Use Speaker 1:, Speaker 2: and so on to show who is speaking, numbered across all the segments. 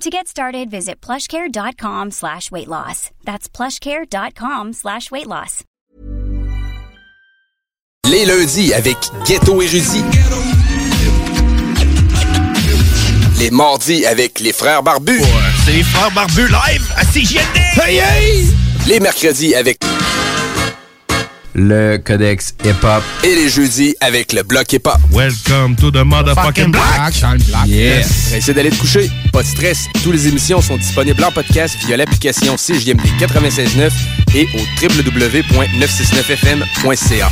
Speaker 1: To get started, visit plushcare.com slash weight loss. That's plushcare.com slash weight loss.
Speaker 2: Les lundis avec Ghetto Érudit. Les mardis avec les frères barbus.
Speaker 3: C'est les frères barbus live à CGND!
Speaker 2: Hey, hey! Les mercredis avec
Speaker 4: le codex hip-hop.
Speaker 2: Et les jeudis avec le bloc hip-hop.
Speaker 3: Welcome to the motherfucking block.
Speaker 2: Yes. Essayez d'aller te coucher. Pas de stress. Toutes les émissions sont disponibles en podcast via l'application CJMD 96.9 et au www.969fm.ca.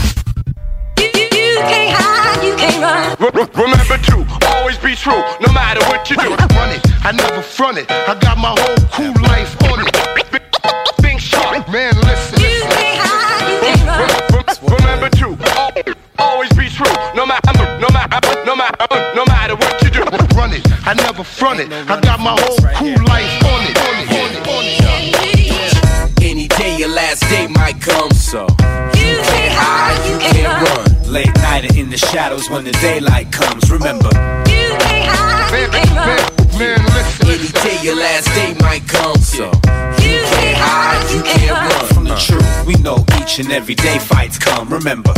Speaker 5: Remember to always be true, no matter what you do. Run it, I never front it. I got my whole cool life on it. Think sharp, man, listen. Do. Run it, I never front it. I got my whole cool life on it. On it, on it, on it.
Speaker 2: Any day your last day might come, so you can't hide, you can't run.
Speaker 6: Late night and in the shadows when the daylight comes. Remember,
Speaker 5: Man, man, man, listen.
Speaker 2: Any day your last day might come, so you can't hide, you can't run.
Speaker 6: from the truth, we know each and every day fights come. Remember,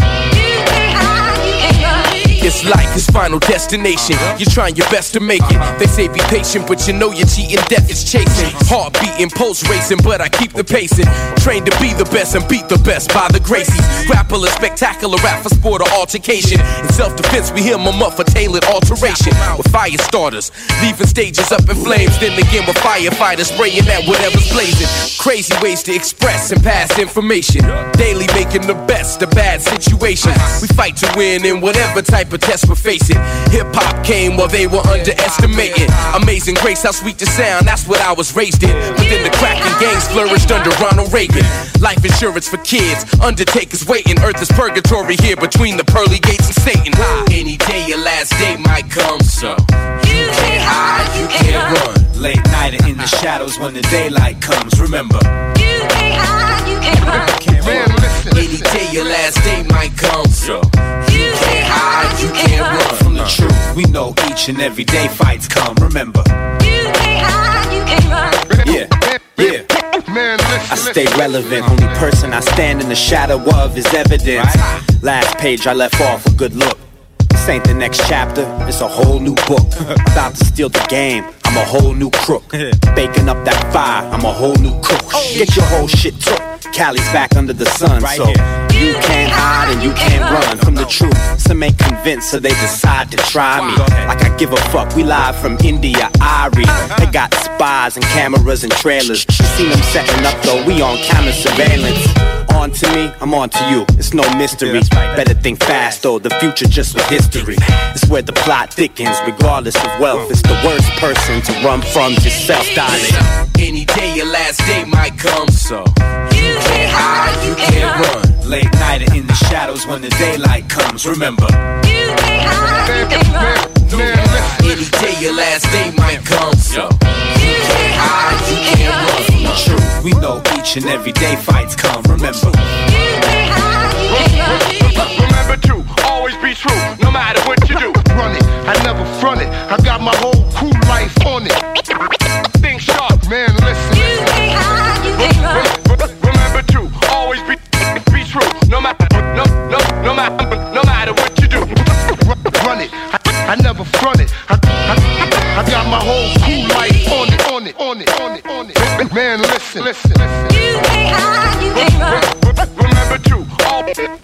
Speaker 2: It's life, it's final destination. You're trying your best to make it. They say be patient, but you know you're cheating. Death is chasing. Heart beating, pulse racing, but I keep the pacing. Trained to be the best and beat the best by the Gracies. Grapple a spectacular rap for sport or altercation. In self defense, we hear them up for tailored alteration. With fire starters, leaving stages up in flames. Then again, with firefighters spraying at whatever's blazing. Crazy ways to express and pass information. Daily making the best of bad situations. We fight to win in whatever type of test we're facing. Hip hop came while they were underestimating. Amazing grace, how sweet the sound, that's what I was raised in. But then the cracking gangs flourished under Ronald Reagan. Life insurance for kids, undertakers waiting. Earth is purgatory here between the pearly gates and Satan. Any day your last day might come, so you can't hide, you can't run.
Speaker 6: late night and in the shadows when the daylight comes. Remember,
Speaker 5: You can't hide, you can't listen.
Speaker 2: Any day your last day might come, so you can't hide, you can't run.
Speaker 6: from the truth, we know each and every day fights come. Remember, You say hi, you can't run yeah, yeah.
Speaker 5: Man, listen.
Speaker 6: I stay relevant. Only person I stand in the shadow of is evidence. Last page I left off a good look. This ain't the next chapter, it's a whole new book. About to steal the game, I'm a whole new crook. Baking up that fire, I'm a whole new cook. Get your whole shit took. Cali's back under the sun, so you can't hide and you can't run from the truth. Some ain't convinced, so they decide to try me. Like I give a fuck. We live from India, Irie. They got spies and cameras and trailers. You seen them setting up though, we on camera surveillance. On to me, I'm on to you. It's no mystery. Better think fast though, the future just was history. It's where the plot thickens, regardless of wealth. It's the worst person to run from yourself, darling.
Speaker 2: Any day your last day might come, so you can't hide, you can't run.
Speaker 6: Late night and in the shadows when the daylight comes. Remember,
Speaker 5: Man, man, listen.
Speaker 2: Any day your last day might come, so
Speaker 6: from the truth, we know each and every day fights come. Remember,
Speaker 5: Remember to always be true, no matter what you do. Run it, I never front it. I got my whole cool life on it. Think sharp, man, listen. Remember to always be be true, no matter no no no matter no matter what you do. Run it, I, I never front it. I, I, I got my whole cool life Man, listen, listen.
Speaker 7: You ain't high, you ain't right. Remember to all.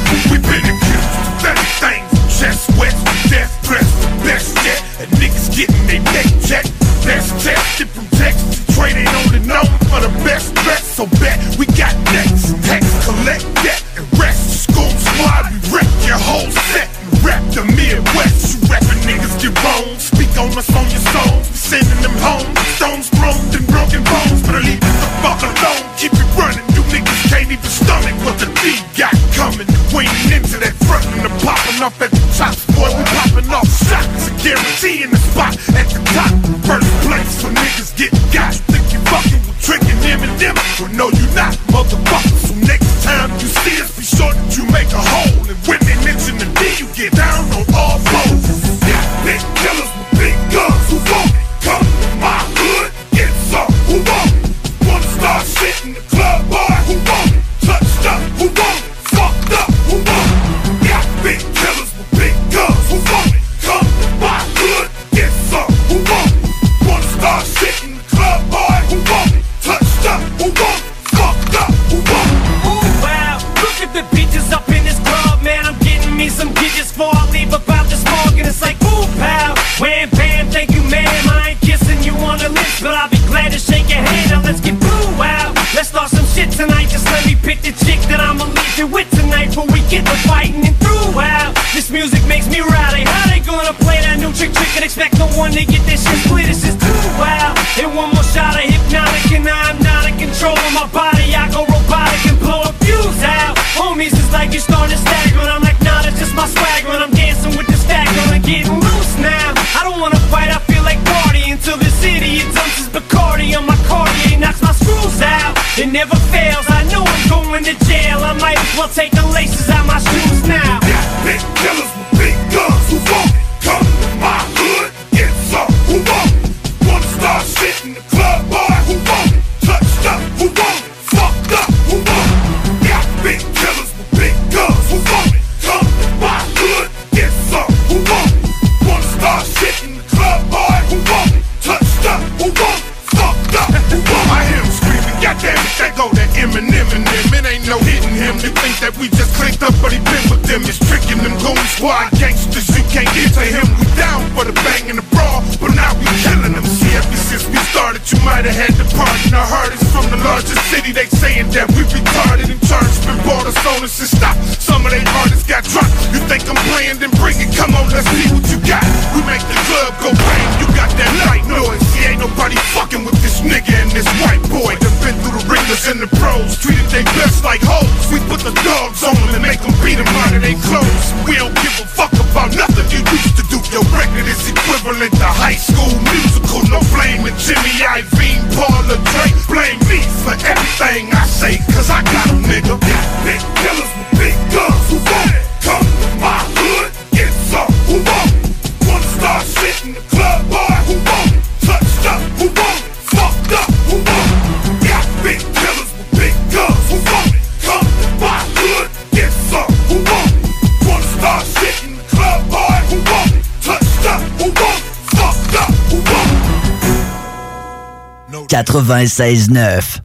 Speaker 7: chest wet, death press, best jet, and niggas getting they paycheck. Best check, get from Texas, trade ain't on the known for the best bet, so bet we got next. Text, collect debt and rest. School squad, we wreck your whole set and rap the Midwest. You rapping niggas get wrong, speak on us on your songs, we sending them home. up at the top. Boy, we popping off shots. A guarantee in the spot at the top. First place, so niggas get got. Think you fucking with tricking them and them. Well, no, you not, motherfucker. So next time you see us, be sure to
Speaker 8: But I'll be
Speaker 9: 96 9.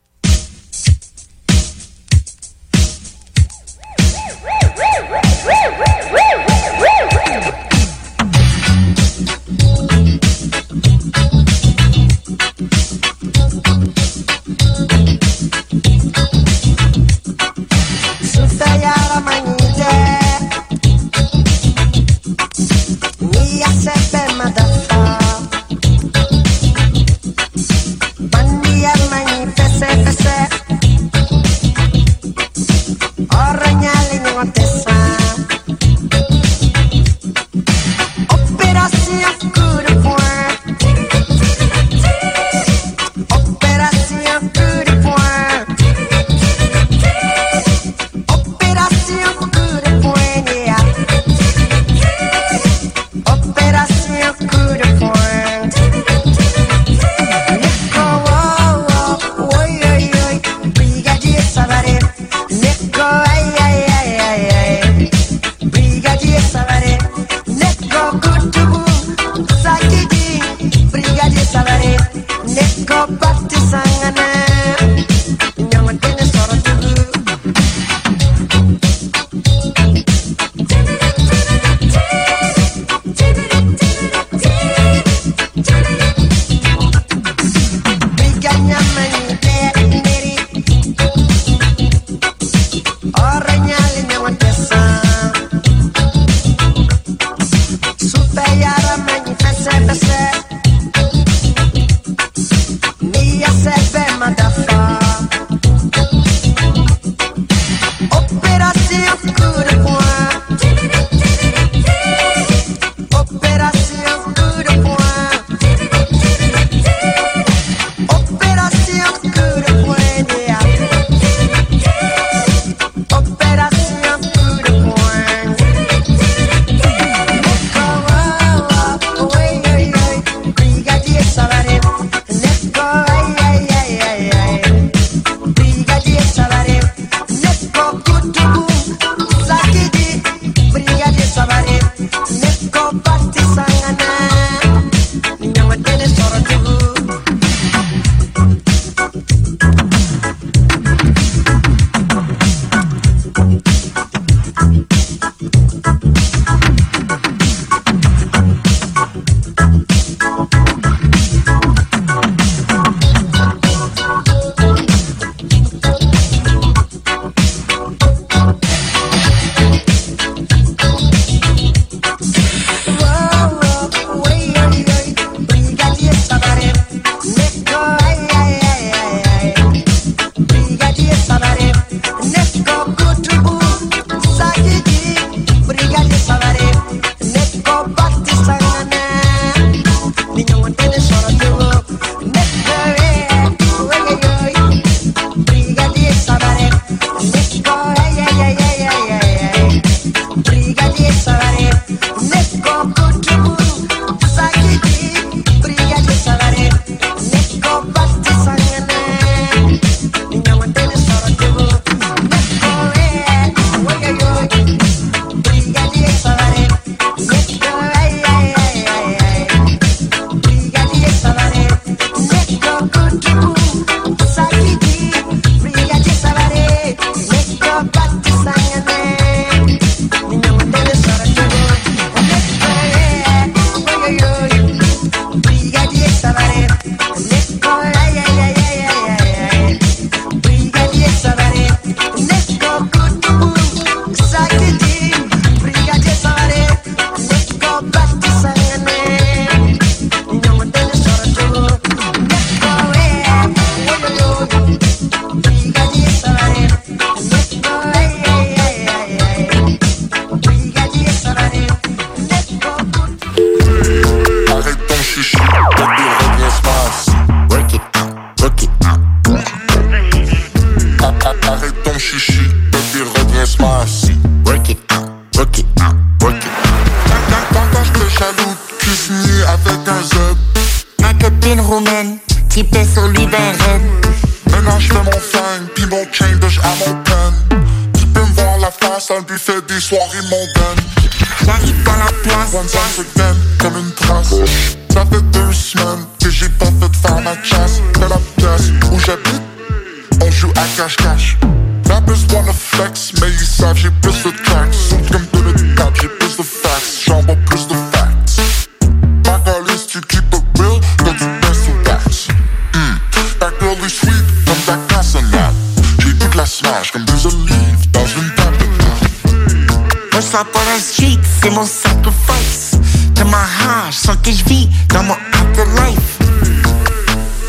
Speaker 9: Pas dans
Speaker 10: le street, c'est mon sacrifice. De ma hache, sans que je vis dans mon afterlife.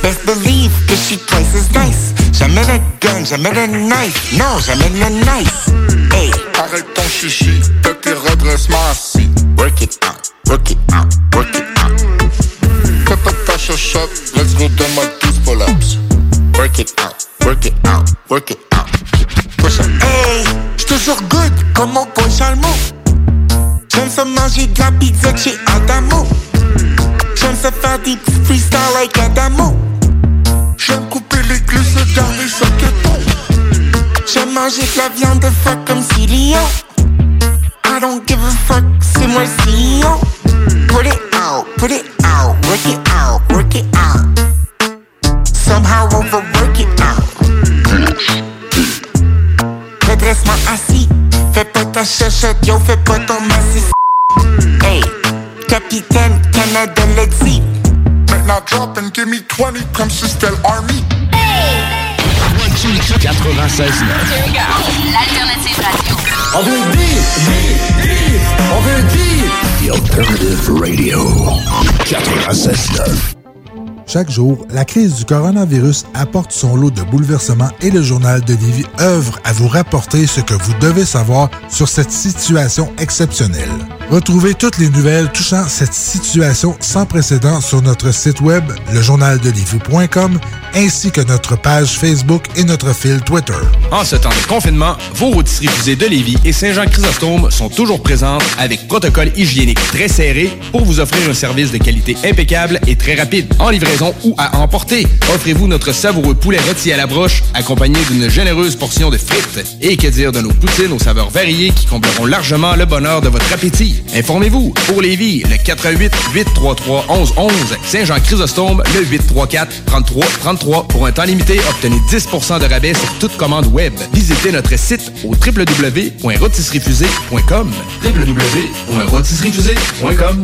Speaker 10: Best believe que je suis twice as nice. Jamais le gun, jamais le knife. Non, jamais le nice. Hey,
Speaker 9: Arrête ton chichi, fais tes redressements assis.
Speaker 10: work it out, work it out, work it out.
Speaker 9: Fais ta tâche à shot, let's go donne-moi 12 pull-ups.
Speaker 10: Work it out, work it out, work it out.
Speaker 9: Push up.
Speaker 10: Hey, j'suis toujours good comme mon boy Chalmo. Manger de la pizza de chez Adamo. J'aime ça faire des petits freestyles like Adamo.
Speaker 9: J'aime couper les et garder ça keto.
Speaker 10: J'aime manger de la viande
Speaker 9: Maintenant drop and give me 20 comme si c'était l'army.
Speaker 11: 96
Speaker 12: L'alternative radio.
Speaker 11: On veut dire, dire, dire, on veut dire. The Alternative Radio 96
Speaker 13: Chaque jour, la crise du coronavirus apporte son lot de bouleversements et le journal de Lévis œuvre à vous rapporter ce que vous devez savoir sur cette situation exceptionnelle. Retrouvez toutes les nouvelles touchant cette situation sans précédent sur notre site web, lejournaldelivie.com, ainsi que notre page Facebook et notre fil Twitter.
Speaker 2: En ce temps de confinement, vos rôtisseries fusées de Lévis et Saint-Jean-Chrysostome sont toujours présentes avec protocole hygiénique très serré pour vous offrir un service de qualité impeccable et très rapide. En livraison ou à emporter, offrez-vous notre savoureux poulet rôti à la broche accompagné d'une généreuse portion de frites. Et que dire de nos poutines aux saveurs variées qui combleront largement le bonheur de votre appétit. Informez-vous, pour Lévis, le 88 833 1111 Saint-Jean-Chrysostome, le 834 33 33 Pour un temps limité, obtenez 10% de rabais sur toute commande web. Visitez notre site au www.rotisseriefusée.com www.rotisseriefusée.com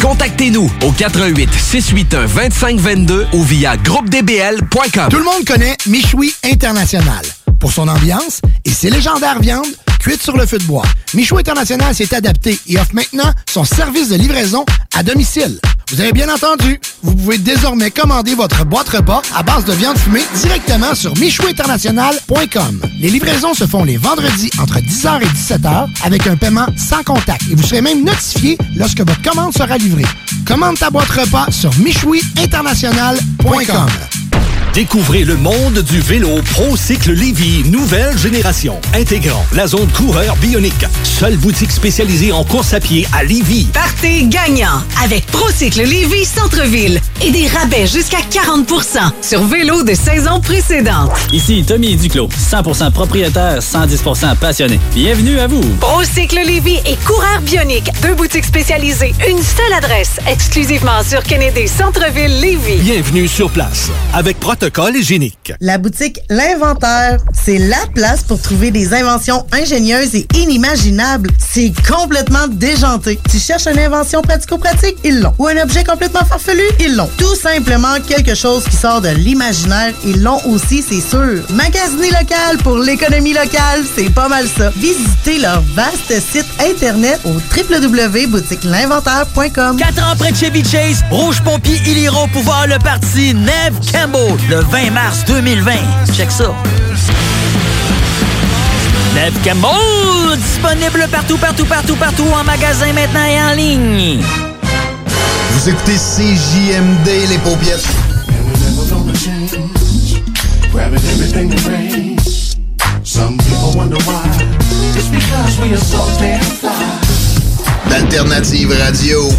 Speaker 2: Contactez-nous au 88 681 2522 ou via groupedbl.com.
Speaker 14: Tout le monde connaît Michoui International pour son ambiance et ses légendaires viandes cuites sur le feu de bois. Michoui International s'est adapté et offre maintenant son service de livraison à domicile. Vous avez bien entendu, vous pouvez désormais commander votre boîte repas à base de viande fumée directement sur michouinternational.com. Les livraisons se font les vendredis entre 10h et 17h avec un paiement sans contact et vous serez même notifié lorsque votre commande sera livrée. Commande ta boîte repas sur michouiinternational.com.
Speaker 15: Découvrez le monde du vélo ProCycle Lévy nouvelle génération, intégrant la zone coureur bionique. Seule boutique spécialisée en course à pied à Lévy.
Speaker 16: Partez gagnant avec Procycle Lévy Centre-Ville et des rabais jusqu'à 40% sur vélo de saison précédente.
Speaker 17: Ici Tommy Duclos, 100% propriétaire, 110% passionné. Bienvenue à vous.
Speaker 16: Procycle Lévy et coureur bionique, deux boutiques spécialisées, une seule adresse, exclusivement sur Kennedy Centre-Ville Lévy.
Speaker 15: Bienvenue sur place avec protocole hygiénique.
Speaker 18: La boutique L'Inventaire, c'est la place pour trouver des inventions ingénieuses et inimaginables. C'est complètement déjanté. Tu cherches une invention pratico-pratique? Ils l'ont. Ou un objet complètement farfelu? Ils l'ont. Tout simplement quelque chose qui sort de l'imaginaire? Ils l'ont aussi, c'est sûr. Magasiner local pour l'économie locale, c'est pas mal ça. Visitez leur vaste site internet au www.boutiquelinventaire.com.
Speaker 19: 4 ans près de Chevy Chase, Rouge Pompier, ils iront pouvoir le parti Neve Campbell le 20 mars 2020. Check ça. Neve Campbell, disponible partout, partout, partout, partout, en magasin maintenant et en ligne.
Speaker 5: Vous écoutez CJMD, les paupiètes.
Speaker 20: Grabbing everything that rains. Some people wonder why. It's because we are so damn fly.
Speaker 5: D'Alternative Radio.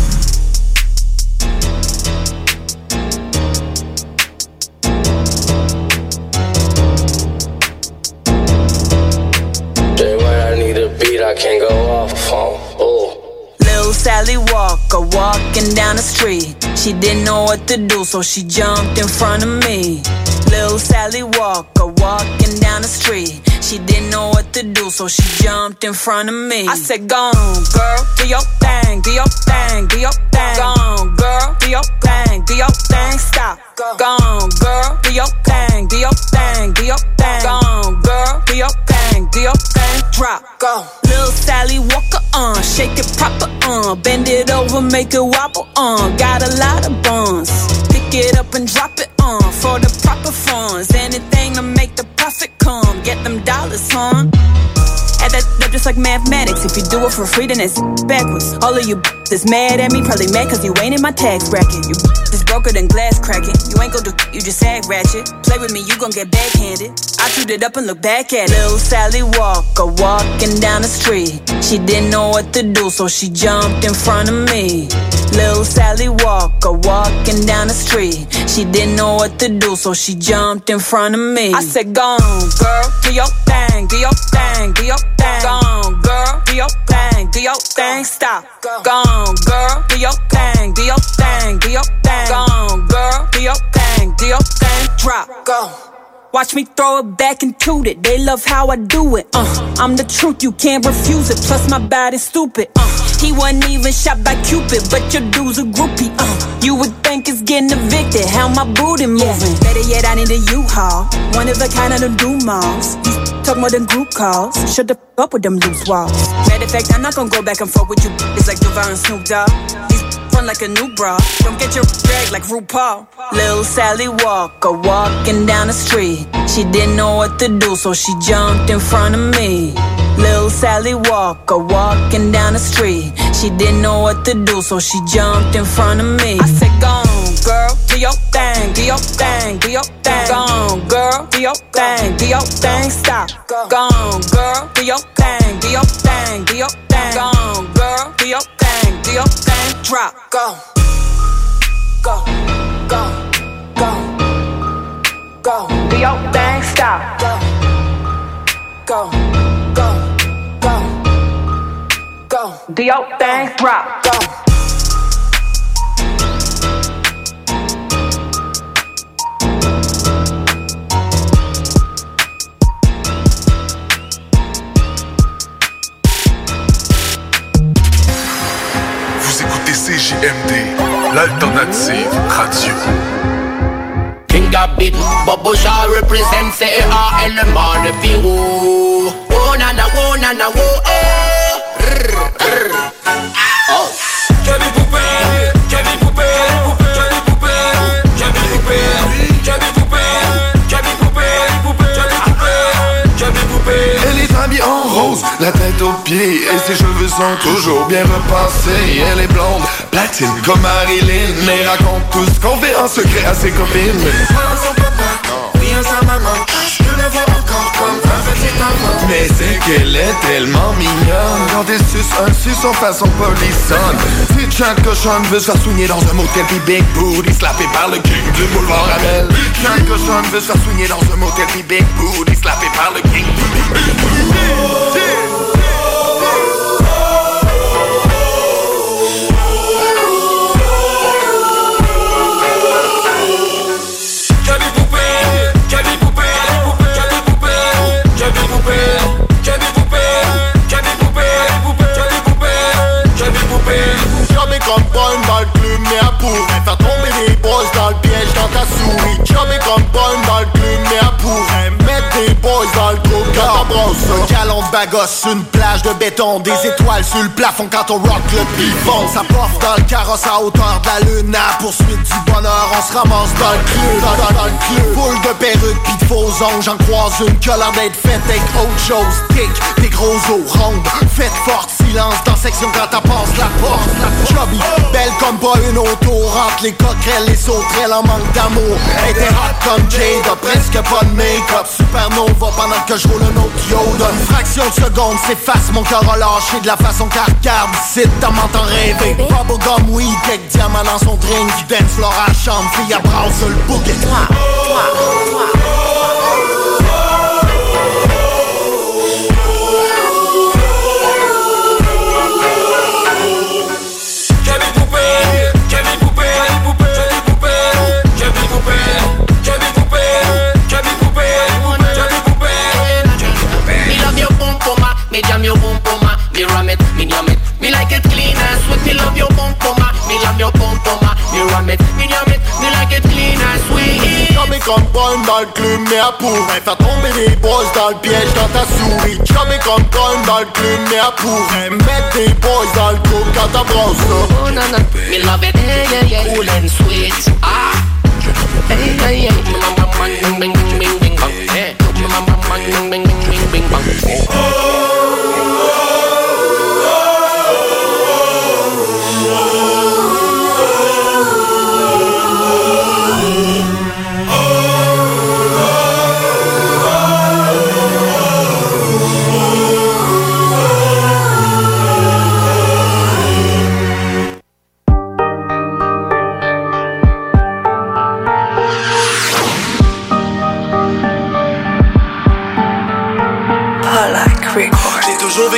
Speaker 21: I can't go off on. Oh.
Speaker 22: Lil Sally Walker walking down the street. She didn't know what to do, so she jumped in front of me. Lil Sally Walker walking down the street. She didn't know what to do, so she jumped in front of me. I said, Go on, girl, do your thing, do your thing, do your thing. Go on, girl, do your thing, do your thing. Stop. Go on, girl, do your thing, do your thing, do your thing. Go on, girl, do your thing, do your thing. Drop. Go. Little Sally Walker on, uh, shake it proper on, uh, bend it over, make it wobble on. Uh, got a lot of buns. Pick it up and drop it on for the proper funds. Anything to make the profit come. Get them dollars, huh? Add that up just like mathematics. If you do it for free, then it's backwards. All of you that's mad at me, probably mad cause you ain't in my tax bracket. You is broker than glass cracking. You ain't gon' do, you just act ratchet. Play with me, you gon' get backhanded. I chewed it up and look back at it. Lil Sally Walker walking down the street. She didn't know what to do, so she jumped in front of me. Lil Sally Walker walking down the street. She didn't know what to do, so she jumped in front of me. I said, Go girl, do your thing, do your thing, do your thing. Go on, girl, do your thing, do your thing. Stop. Go on, girl, do your thing, do your thing, do your thing. Go on, girl, do your thing, do your thing. Drop. Go. Watch me throw it back into it. They love how I do it. Uh, I'm the truth, you can't refuse it. Plus my body's stupid. Uh, he wasn't even shot by Cupid, but your dude's a groupie. Uh, you would think it's getting evicted. How my booty moving? Better yet, I need a U-Haul. One of a kind of the do malls. Talk more than group calls. Shut the up with them loose walls. Matter of fact, I'm not gonna go back and forth with you. It's like Duval and Snoop Dogg. Run like a new bra. Don't get your drag like RuPaul. Lil Sally Walker walking down the street. She didn't know what to do, so she jumped in front of me. Lil Sally Walker walking down the street. She didn't know what to do, so she jumped in front of me. I said, Go on, girl, do your thing, do your thing, do your thing. Go on, girl, do your thing, do your thing. Stop. Go on, girl, do your thing, do your thing, do your thing. Go on, girl, do your thing, do your thing. Drop. Go. Go. Go. Go. Go. Do your thing. Stop. Go. Go. Go. Go. Go. Do your thing. Drop. Go.
Speaker 23: CJMD, l'alternative radio.
Speaker 24: King of big Bubble Shaw represent say a element de Pirou Oh na na oh na na oh eh Rrr, rrr. Oh
Speaker 25: j'avais poupée,
Speaker 23: la tête aux pieds Et ses cheveux sont toujours bien repassés. Elle est blonde, platine comme Marilyn Mais raconte tout ce qu'on fait en secret à ses copines. Son papa, oui à sa maman Mais c'est qu'elle est tellement mignonne. Quand elle suce un suçon façon polissonne. Petite chatte cochonne veut se faire soigner dans un motel Puis Big Booty slappé par le king du boulevard Amel. Petite chatte cochonne veut se faire soigner dans un motel Puis Big Booty slappé par le king
Speaker 25: J'avais
Speaker 5: comme pas une balle plume, mais à pourrait faire tomber des boys dans le piège dans ta souris. Jamais comme pas une balle plume, mais à pourrait mettre des boys dans le Un galon de bagos sur une plage de béton, des étoiles sur le plafond quand on rock le pivot. Ça porte dans le carrosse à hauteur de la lune, à la poursuite du bonheur, on se ramasse dans le clou, dans, dans, dans le. Boule de perruque pis de faux ongles, j'en croise une l'air d'être faite avec autre chose. Tic, des gros os rondes, faites forte silence dans section quand t'as passe la porte. Chubby, belle comme pas une auto, rentre les coquerelles, les sauterelles en manque d'amour. Elle était hot comme Jade, presque pas de make-up, supernova pendant que je roule un autre Yoda. Une fraction de seconde s'efface, mon cœur a lâché de la façon qu'elle regarde. Ici, t'en m'entends rêver. Bubblegum weed, avec diamant dans son drink, dance la chambre, fille à brasse le bouquet.
Speaker 24: Your boom boom ah. Me ram it, me yum it Me like it clean and sweet.
Speaker 5: Jamais comme pas une balle plume, mais à pourrait faire tomber des boys dans le piège dans ta souris. Jamais comme pas une balle plume, mais à pourrait mettre des boys dans le coup quand t'embrasses ça.
Speaker 24: Oh na na. Me love it yeah yeah yeah. Cool and sweet Ah. Hey hey hey Bang bang bang bang bang bang bang. Hey Bang bang bang bang bang bang. Bang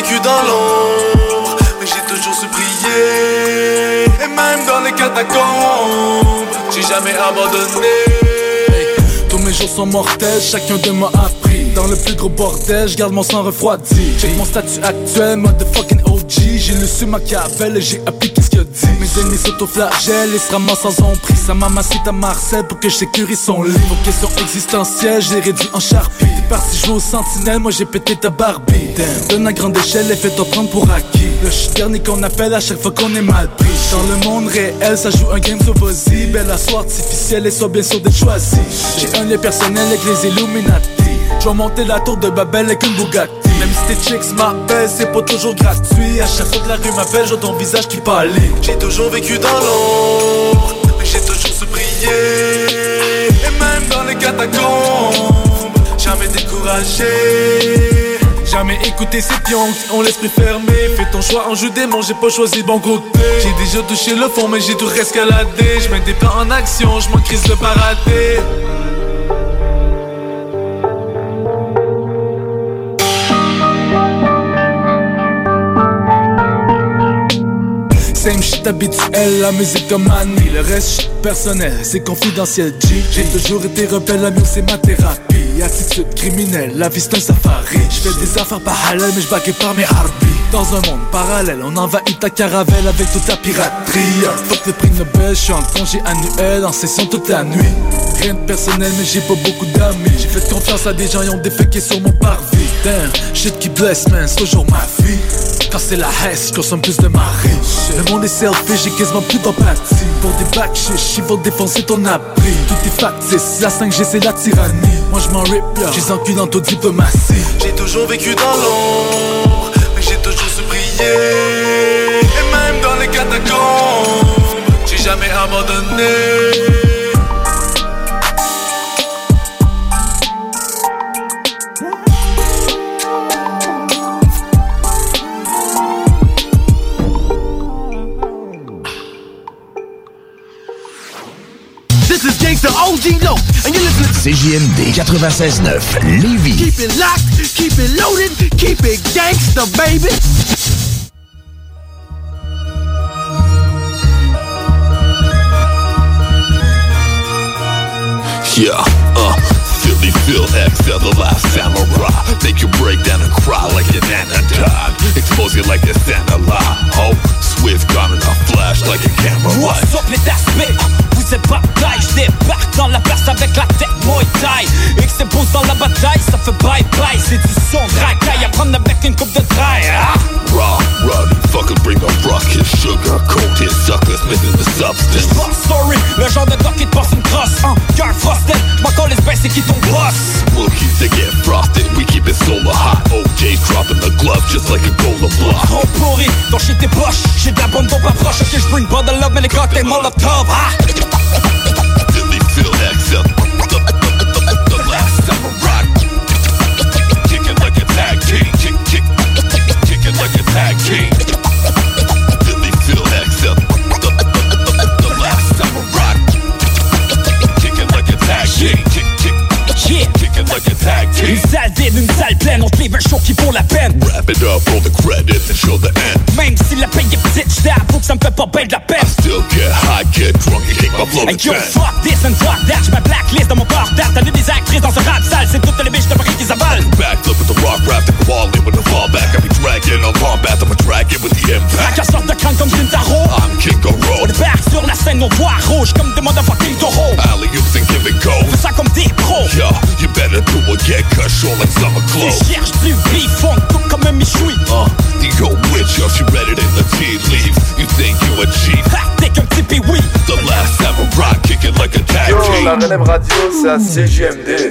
Speaker 23: vécu dans l'ombre, mais j'ai toujours su prier. Et même dans les catacombes, j'ai jamais abandonné.
Speaker 26: Tous mes jours sont mortels, chacun de m'a appris Dans le plus gros bordel, je garde mon sang refroidi Check mon statut actuel, motherfucking OG j'ai le su Machiavel et j'ai appliqué ce qu'il a dit. Mes ennemis s'autoflagellent et se ramassent sans emprise. Sa maman cite à Marseille pour que je son lit. Vos questions existentielles, j'ai réduit en charpie. T'es parti jouer au sentinelle, moi j'ai pété ta Barbie. Donne à grande échelle et fais-toi prendre pour acquis. Le ch- dernier qu'on appelle à chaque fois qu'on est mal pris. Dans le monde réel, ça joue un game sur vas-y. Belle assoir artificielle et sois bien sûr d'être choisi. J'ai un lien personnel avec les Illuminati. Je vais monter la tour de Babel avec une Bugatti. Même si tes chicks m'appellent, c'est pas toujours gratuit. À chaque fois que la rue m'appelle, j'ai ton visage qui pâlit. J'ai toujours vécu dans l'ombre, mais j'ai toujours su prier. Et même dans les catacombes, jamais découragé. Jamais écouté ces pions qui ont l'esprit fermé. Fais ton choix en jeu démon, j'ai pas choisi le bon côté. J'ai déjà touché le fond, mais j'ai tout rescaladé. Je mets des plans en action, je m'en crise de parader. Same shit habituel, la musique comme manie Le reste personnel, c'est confidentiel J'ai toujours été rebelle, l'amour c'est ma thérapie. Attitude criminelle, la vie c'est un safari. Je fais des affaires pas halal, mais je par mes harpies. Dans un monde parallèle, on envahit ta caravelle avec toute ta piraterie. Fuck le prix Nobel, je suis en congé annuel En session toute la nuit. Rien de personnel, mais j'ai pas beaucoup d'amis. J'ai fait confiance à des gens, ils ont déféqué sur mon parvis. Damn, shit qui blesse man, c'est toujours ma vie quand c'est la haisse, je consomme plus de marée Le monde est selfish, j'ai quasiment plus d'empathie. Pour des bacs ils vont défoncer ton abri Tout est factice, la 5G c'est la tyrannie. Moi je m'en rip, j'ai encul dans toute diplomatie. J'ai toujours vécu dans l'ombre, mais j'ai toujours su briller. Et même dans les catacombes, j'ai jamais abandonné
Speaker 5: Gangsta Low, and you're listening to
Speaker 27: CJMD 96.9 Lévis.
Speaker 5: Keep it locked, keep it loaded, keep it gangsta, baby.
Speaker 28: Yeah, uh, Philly Phil X, the last samurai. Make you break down and cry like an died. Expose you like a Santa lie. Oh, swift gun in a flash like a camera light.
Speaker 19: What's up les aspects Vous êtes pas taille, je débarque dans la place avec la tête Muay Thai c'est bon dans la bataille, ça fait bye bye C'est du son racaille à prendre avec une coupe de trail ah.
Speaker 28: Raw, ruddy, fuckers bring a ruckus. Sugar coated suckers missing the substance.
Speaker 19: Long story, le genre de gars qui te passe une crosse Un cœur frosted, j'm'en colle les c'est qui ton boss
Speaker 28: Rookies, they get frosted. We keep it solar hot. OJ's dropping the glove just like a cola block.
Speaker 19: Trop pourri, ton shit tes poches J'ai de la bonne dope approche, ok j'bring pas de love mais les cocktails molotov
Speaker 28: kick my
Speaker 23: relève radio, c'est à CGMD.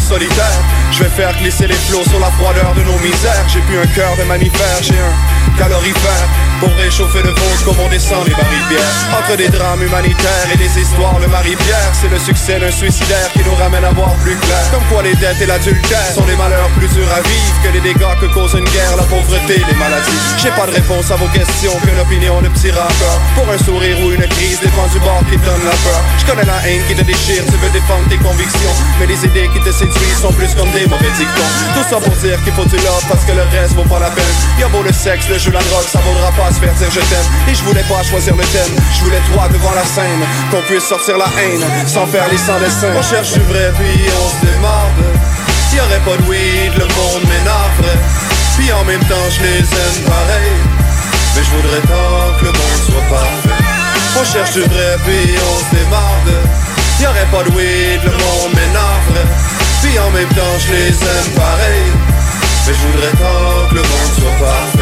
Speaker 29: Solitaire. Je vais faire glisser les flots sur la froideur de nos misères. J'ai plus un cœur de mammifère, j'ai un calorifère Pour réchauffer le vôtre comme on descend les bière Entre des drames humanitaires et des histoires, le Marie-Pierre C'est le succès d'un suicidaire qui nous ramène à voir plus clair. Comme quoi les dettes et l'adultère sont des malheurs plus durs à vivre Que les dégâts que cause une guerre, la pauvreté, les maladies. J'ai pas de réponse à vos questions qu'une opinion de petit rappeur Pour un sourire ou une crise, dépend du bord qui donne la peur. Je connais la haine qui te déchire, tu veux défendre tes convictions. Mais les idées qui te séduisent sont plus comme des mauvais dictons. Tout ça pour dire qu'il faut du love parce que le reste vaut pas la peine. Y'a beau le sexe, le jeu, la drogue, ça vaudra pas se faire dire je t'aime. Et je voulais pas choisir le thème, je voulais toi devant la scène. Qu'on puisse sortir la haine sans faire les sans dessins On cherche du vrai puis on se démarre S'il y aurait pas de weed, le monde m'énerverait. Puis en même temps je les aime pareil. Mais je voudrais tant que le monde soit parfait. On cherche du vrai puis on se démarre Y'aurait aurait pas de weed, le monde m'énerverait. Puis en même temps je les aime pareil. Mais je voudrais tant que le monde soit parfait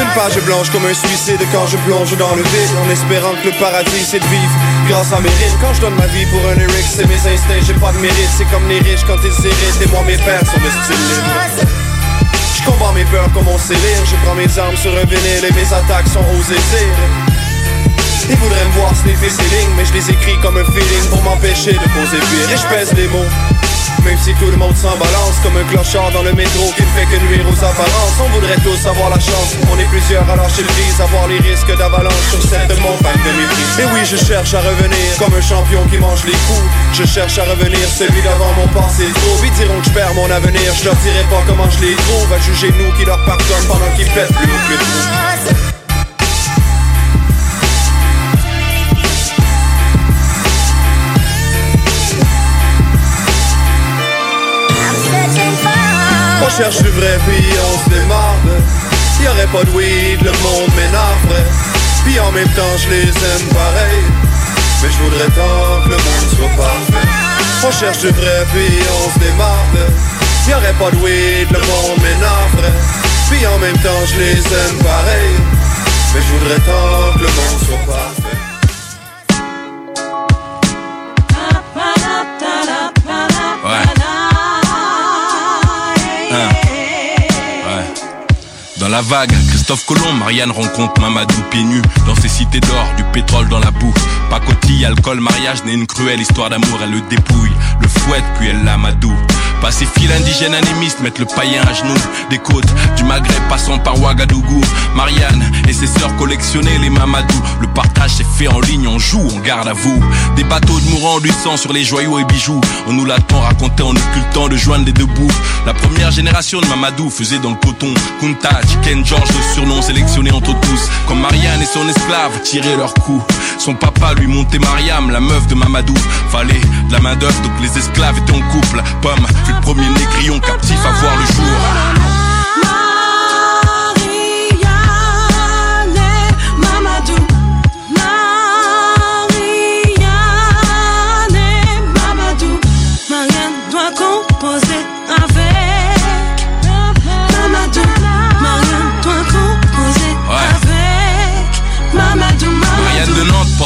Speaker 29: une page blanche comme un suicide quand je plonge dans le vide En espérant que le paradis c'est de vivre grâce à mes rimes Quand je donne ma vie pour un lyric c'est mes instincts j'ai pas de mérite. C'est comme les riches quand ils héritent et moi mes pères sont de style Je combats mes peurs comme on sait lire Je prends mes armes sur un vinyle et mes attaques sont aux étirs. Ils voudraient me voir sniffer ces lignes Mais je les écris comme un feeling pour m'empêcher de poser pire Et je pèse les mots même si tout le monde s'en balance. Comme un clochard dans le métro qui ne fait que nuire aux apparences On voudrait tous avoir la chance, on est plusieurs à lâcher le vise Avoir les risques d'avalanche sur cette montagne de mépris. Et oui je cherche à revenir comme un champion qui mange les coups. Je cherche à revenir celui d'avant mon passé. Trop Ils diront que je perds mon avenir, je leur dirai pas comment je les trouve. À juger nous qui leur pardonnent pendant qu'ils pètent plus On cherche du vrai puis on se démarre. Y'aurait aurait pas de weed, le monde m'énerverait. Puis en même temps je les aime pareil. Mais je voudrais tant que le monde soit parfait. On cherche du vrai puis on se démarre. Y'aurait aurait pas de weed, le monde m'énerverait. Puis en même temps je les aime pareil. Mais je voudrais tant que le monde soit parfait
Speaker 30: la vague, Christophe Colomb, Marianne rencontre Mamadou pieds nus Dans ces cités d'or, du pétrole dans la boue. Pacotille, alcool, mariage, n'est une cruelle histoire d'amour Elle le dépouille, le fouette, puis elle l'amadou Pacifie l'indigène animiste, mettre le païen à genoux. Des côtes du Maghreb passant par Ouagadougou. Marianne et ses sœurs collectionnaient les Mamadou. Le partage s'est fait en ligne, on joue, on garde à vous. Des bateaux de mourants du sang sur les joyaux et bijoux. On nous l'a tant raconté en occultant de joindre les deux bouts. La première génération de Mamadou faisait dans le coton. Kunta, Ken George, le surnom sélectionné entre tous. Comme Marianne et son esclave tiraient leur coup Son papa lui montait Mariam, la meuf de Mamadou. Fallait de la main d'œuvre, donc les esclaves étaient en couple. Pomme premier négrillon captif à voir le jour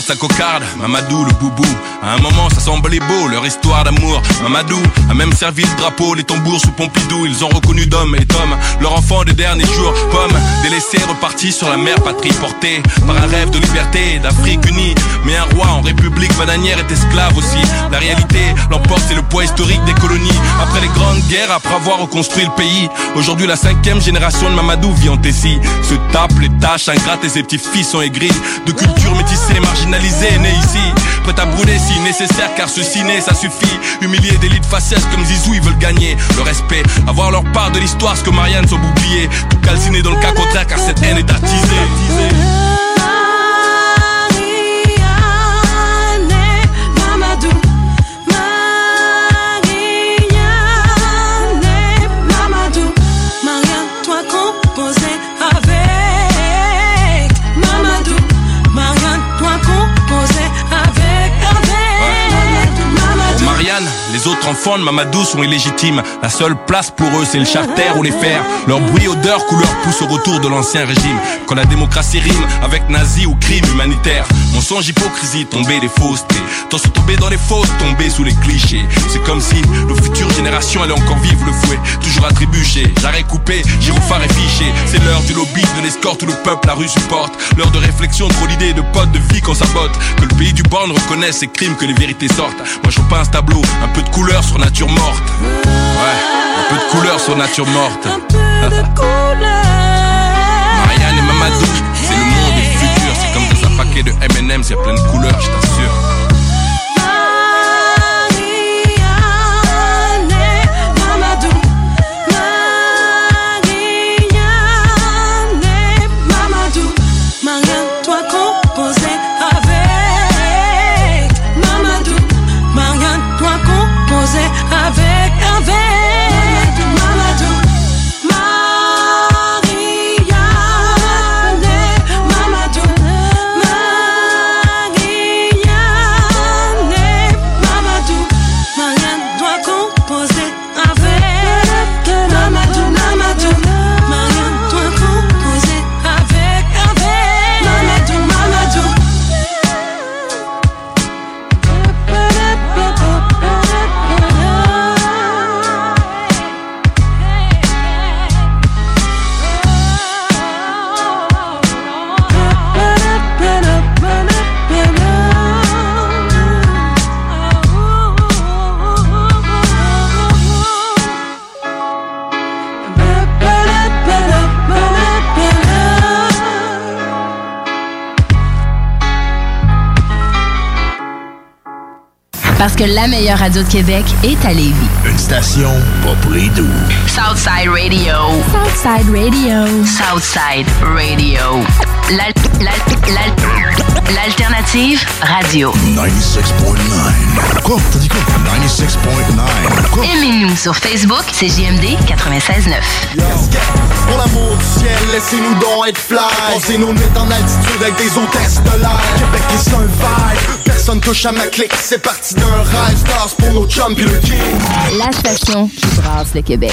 Speaker 30: sa cocarde, Mamadou le boubou. À un moment, ça semblait beau, leur histoire d'amour. Mamadou a même servi le drapeau, les tambours sous Pompidou. Ils ont reconnu d'homme et d'homme leur enfant des derniers jours. Pomme, délaissé, reparti sur la mer, patrie portée par un rêve de liberté, d'Afrique unie. Mais un roi en république bananière est esclave aussi. La réalité l'emporte, c'est le poids historique des colonies. Après les grandes guerres, après avoir reconstruit le pays, aujourd'hui la cinquième génération de Mamadou vit en Tessie. Se tape les tâches ingrates et ses petits fils sont aigris. De culture métissée, marginalisée né ici, prêt à brûler si nécessaire car ce ciné ça suffit. Humilier de faciès comme Zizou ils veulent gagner le respect, avoir leur part de l'histoire, ce que Marianne sont oubliés. Tout calciné dans le cas contraire car cette haine est attisée.
Speaker 16: Être enfant de Mamadou sont illégitimes. La seule place pour eux, c'est le charter ou les fers. Leur bruit, odeur, couleur pousse au retour de l'ancien régime. Quand la démocratie rime avec nazi ou crime humanitaire. Mensonge, hypocrisie, tomber des faussetés. Tant sont tombés dans les fausses, tomber sous les clichés. C'est comme si nos futures générations allaient encore vivre le fouet. Toujours à trébucher, j'arrête coupé, gyrophare et fiché. C'est l'heure du lobby, de l'escorte où le peuple la rue supporte. L'heure de réflexion, trop l'idée de potes de vie qu'on sabote. Que le pays du borne reconnaisse ces crimes, que les vérités sortent. Moi je pas un tableau, un peu de couleur sur nature morte. Ouais, un peu de couleur sur nature morte. Marianne et Mamadou, c'est le monde du futur. C'est comme dans un paquet de M&M's, c'est plein de couleurs, je t'assure.
Speaker 26: Que la meilleure radio de Québec est à Lévis.
Speaker 27: Une station pas près d'où.
Speaker 26: Southside Radio. Southside Radio. Southside Radio. L'al- l'al- l'al- L'alternative radio.
Speaker 27: 96.9. Quoi? T'as dit quoi? 96.9. Quoi?
Speaker 26: Aimez-nous sur Facebook, c'est JMD 96.9.
Speaker 5: Pour l'amour du ciel, laissez-nous donc être fly Pensez-nous mettre en altitude avec des hôtesses de l'air Québec est un vibe, personne touche à ma clique C'est parti d'un rêve, stars pour nos chums pis le king
Speaker 26: La station qui brasse le Québec.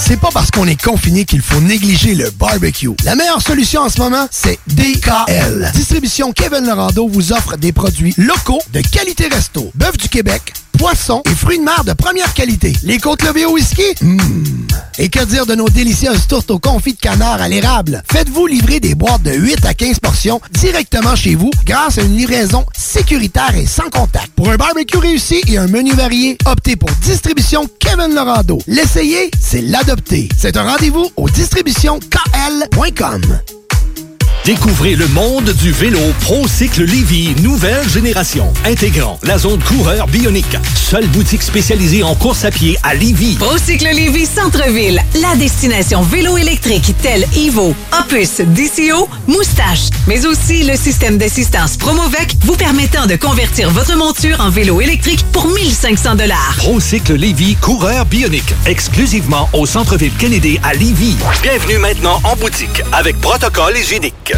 Speaker 14: C'est pas parce qu'on est confiné qu'il faut négliger le barbecue. La meilleure solution en ce moment, c'est DKL. Distribution Kevin Lorando vous offre des produits locaux de qualité resto. Bœuf du Québec, poissons et fruits de mer de première qualité. Les côtes levées au whisky? Mmh. Et que dire de nos délicieuses tourtes au confit de canard à l'érable? Faites-vous livrer des boîtes de 8 à 15 portions directement chez vous grâce à une livraison sécuritaire et sans contact. Pour un barbecue réussi et un menu varié, optez pour Distribution Kevin Lorando. L'essayer, c'est l'adopter. C'est un rendez-vous au distributionkl.com.
Speaker 15: Découvrez le monde du vélo ProCycle Lévy, nouvelle génération, intégrant la zone coureur bionique. Seule boutique spécialisée en course à pied à Lévy.
Speaker 31: Procycle Lévis Centre-Ville, la destination vélo électrique telle Evo, Opus, DCO, Moustache, mais aussi le système d'assistance Promovec vous permettant de convertir votre monture en vélo électrique pour 1500 dollars.
Speaker 15: ProCycle Lévy, coureur bionique, exclusivement au centre-ville Kennedy à Lévy. Bienvenue maintenant en boutique avec protocole hygiénique.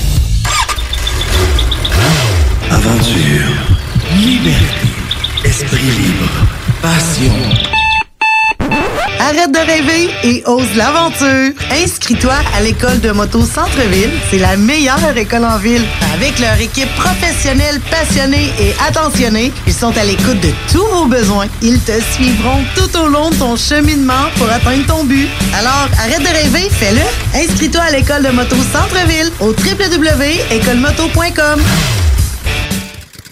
Speaker 18: Aventure, liberté, esprit libre, passion. Arrête de rêver et ose l'aventure. Inscris-toi à l'école de moto Centre-ville. C'est la meilleure école en ville. Avec leur équipe professionnelle, passionnée et attentionnée, ils sont à l'écoute de tous vos besoins. Ils te suivront tout au long de ton cheminement pour atteindre ton but. Alors, arrête de rêver, fais-le. Inscris-toi à l'école de moto Centre-ville au www.écolemoto.com.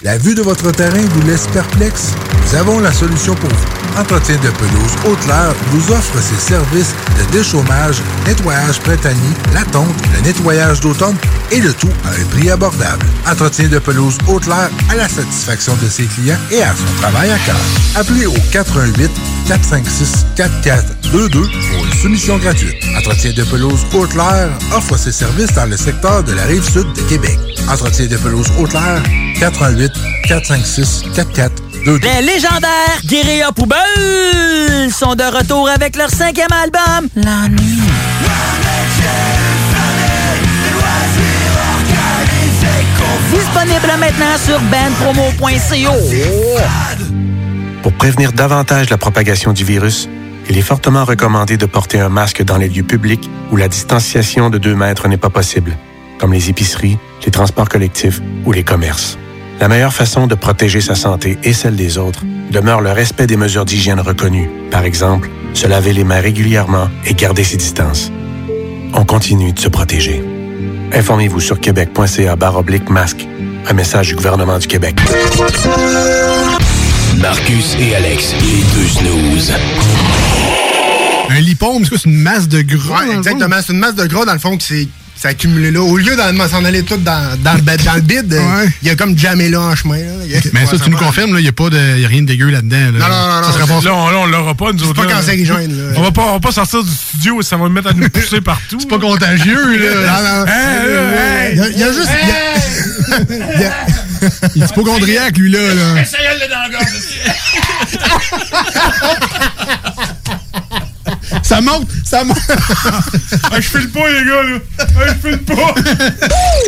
Speaker 13: La vue de votre terrain vous laisse perplexe? Nous avons la solution pour vous. Entretien de pelouse Haute-Lair vous offre ses services de déchômage, nettoyage printanier, la tonte, le nettoyage d'automne et le tout à un prix abordable. Entretien de pelouse Haute-Lair à la satisfaction de ses clients et à son travail à cœur. Appelez au 418 456 4422 pour une soumission gratuite. Entretien de pelouse Haute-Lair offre ses services dans le secteur de la rive sud de Québec. Entretien de pelouse Haute-Lair 418 456 4422.
Speaker 19: Les légendaires Guérilla Poubelle sont de retour avec leur cinquième album, La Nuit. Disponible maintenant sur bandpromo.co.
Speaker 32: Pour prévenir davantage la propagation du virus, il est fortement recommandé de porter un masque dans les lieux publics où la distanciation de 2 mètres n'est pas possible, comme les épiceries, les transports collectifs ou les commerces. La meilleure façon de protéger sa santé et celle des autres demeure le respect des mesures d'hygiène reconnues. Par exemple, se laver les mains régulièrement et garder ses distances. On continue de se protéger. Informez-vous sur québec.ca oblique masque. Un message du gouvernement du Québec.
Speaker 27: Marcus et Alex, les deux snooze.
Speaker 33: Un lipome, c'est quoi? C'est une masse de gras?
Speaker 34: Ouais,
Speaker 33: dans le
Speaker 34: exactement. C'est une masse de gras, dans le fond, qui s'est s'est accumulé là. Au lieu d'en s'en aller tout dans, dans, le, bed- dans le bide, euh, il y a comme jamais là en chemin. là. A-
Speaker 33: Mais ça, tu nous confirmes, il n'y a, pas de- y a rien de dégueu là-dedans. là.
Speaker 34: Non, non, non,
Speaker 33: Ça
Speaker 34: non,
Speaker 33: pas-
Speaker 34: c'est-
Speaker 35: Là, on, là, on l'aura pas, nous
Speaker 34: C'est
Speaker 35: autres.
Speaker 34: pas
Speaker 35: là.
Speaker 34: cancérigène, là.
Speaker 35: On va pas, on va pas sortir du studio et ça va me mettre à nous pousser partout. C'est
Speaker 33: pas contagieux,
Speaker 34: là. Non, non.
Speaker 35: Hey,
Speaker 34: Il y y a juste- il y a- il
Speaker 33: est hypochondriaque, lui, là. là.
Speaker 35: Essaye-le dans la
Speaker 33: Ça monte, ça monte.
Speaker 35: Ah, je file pas, les gars, là. Ah, je file pas.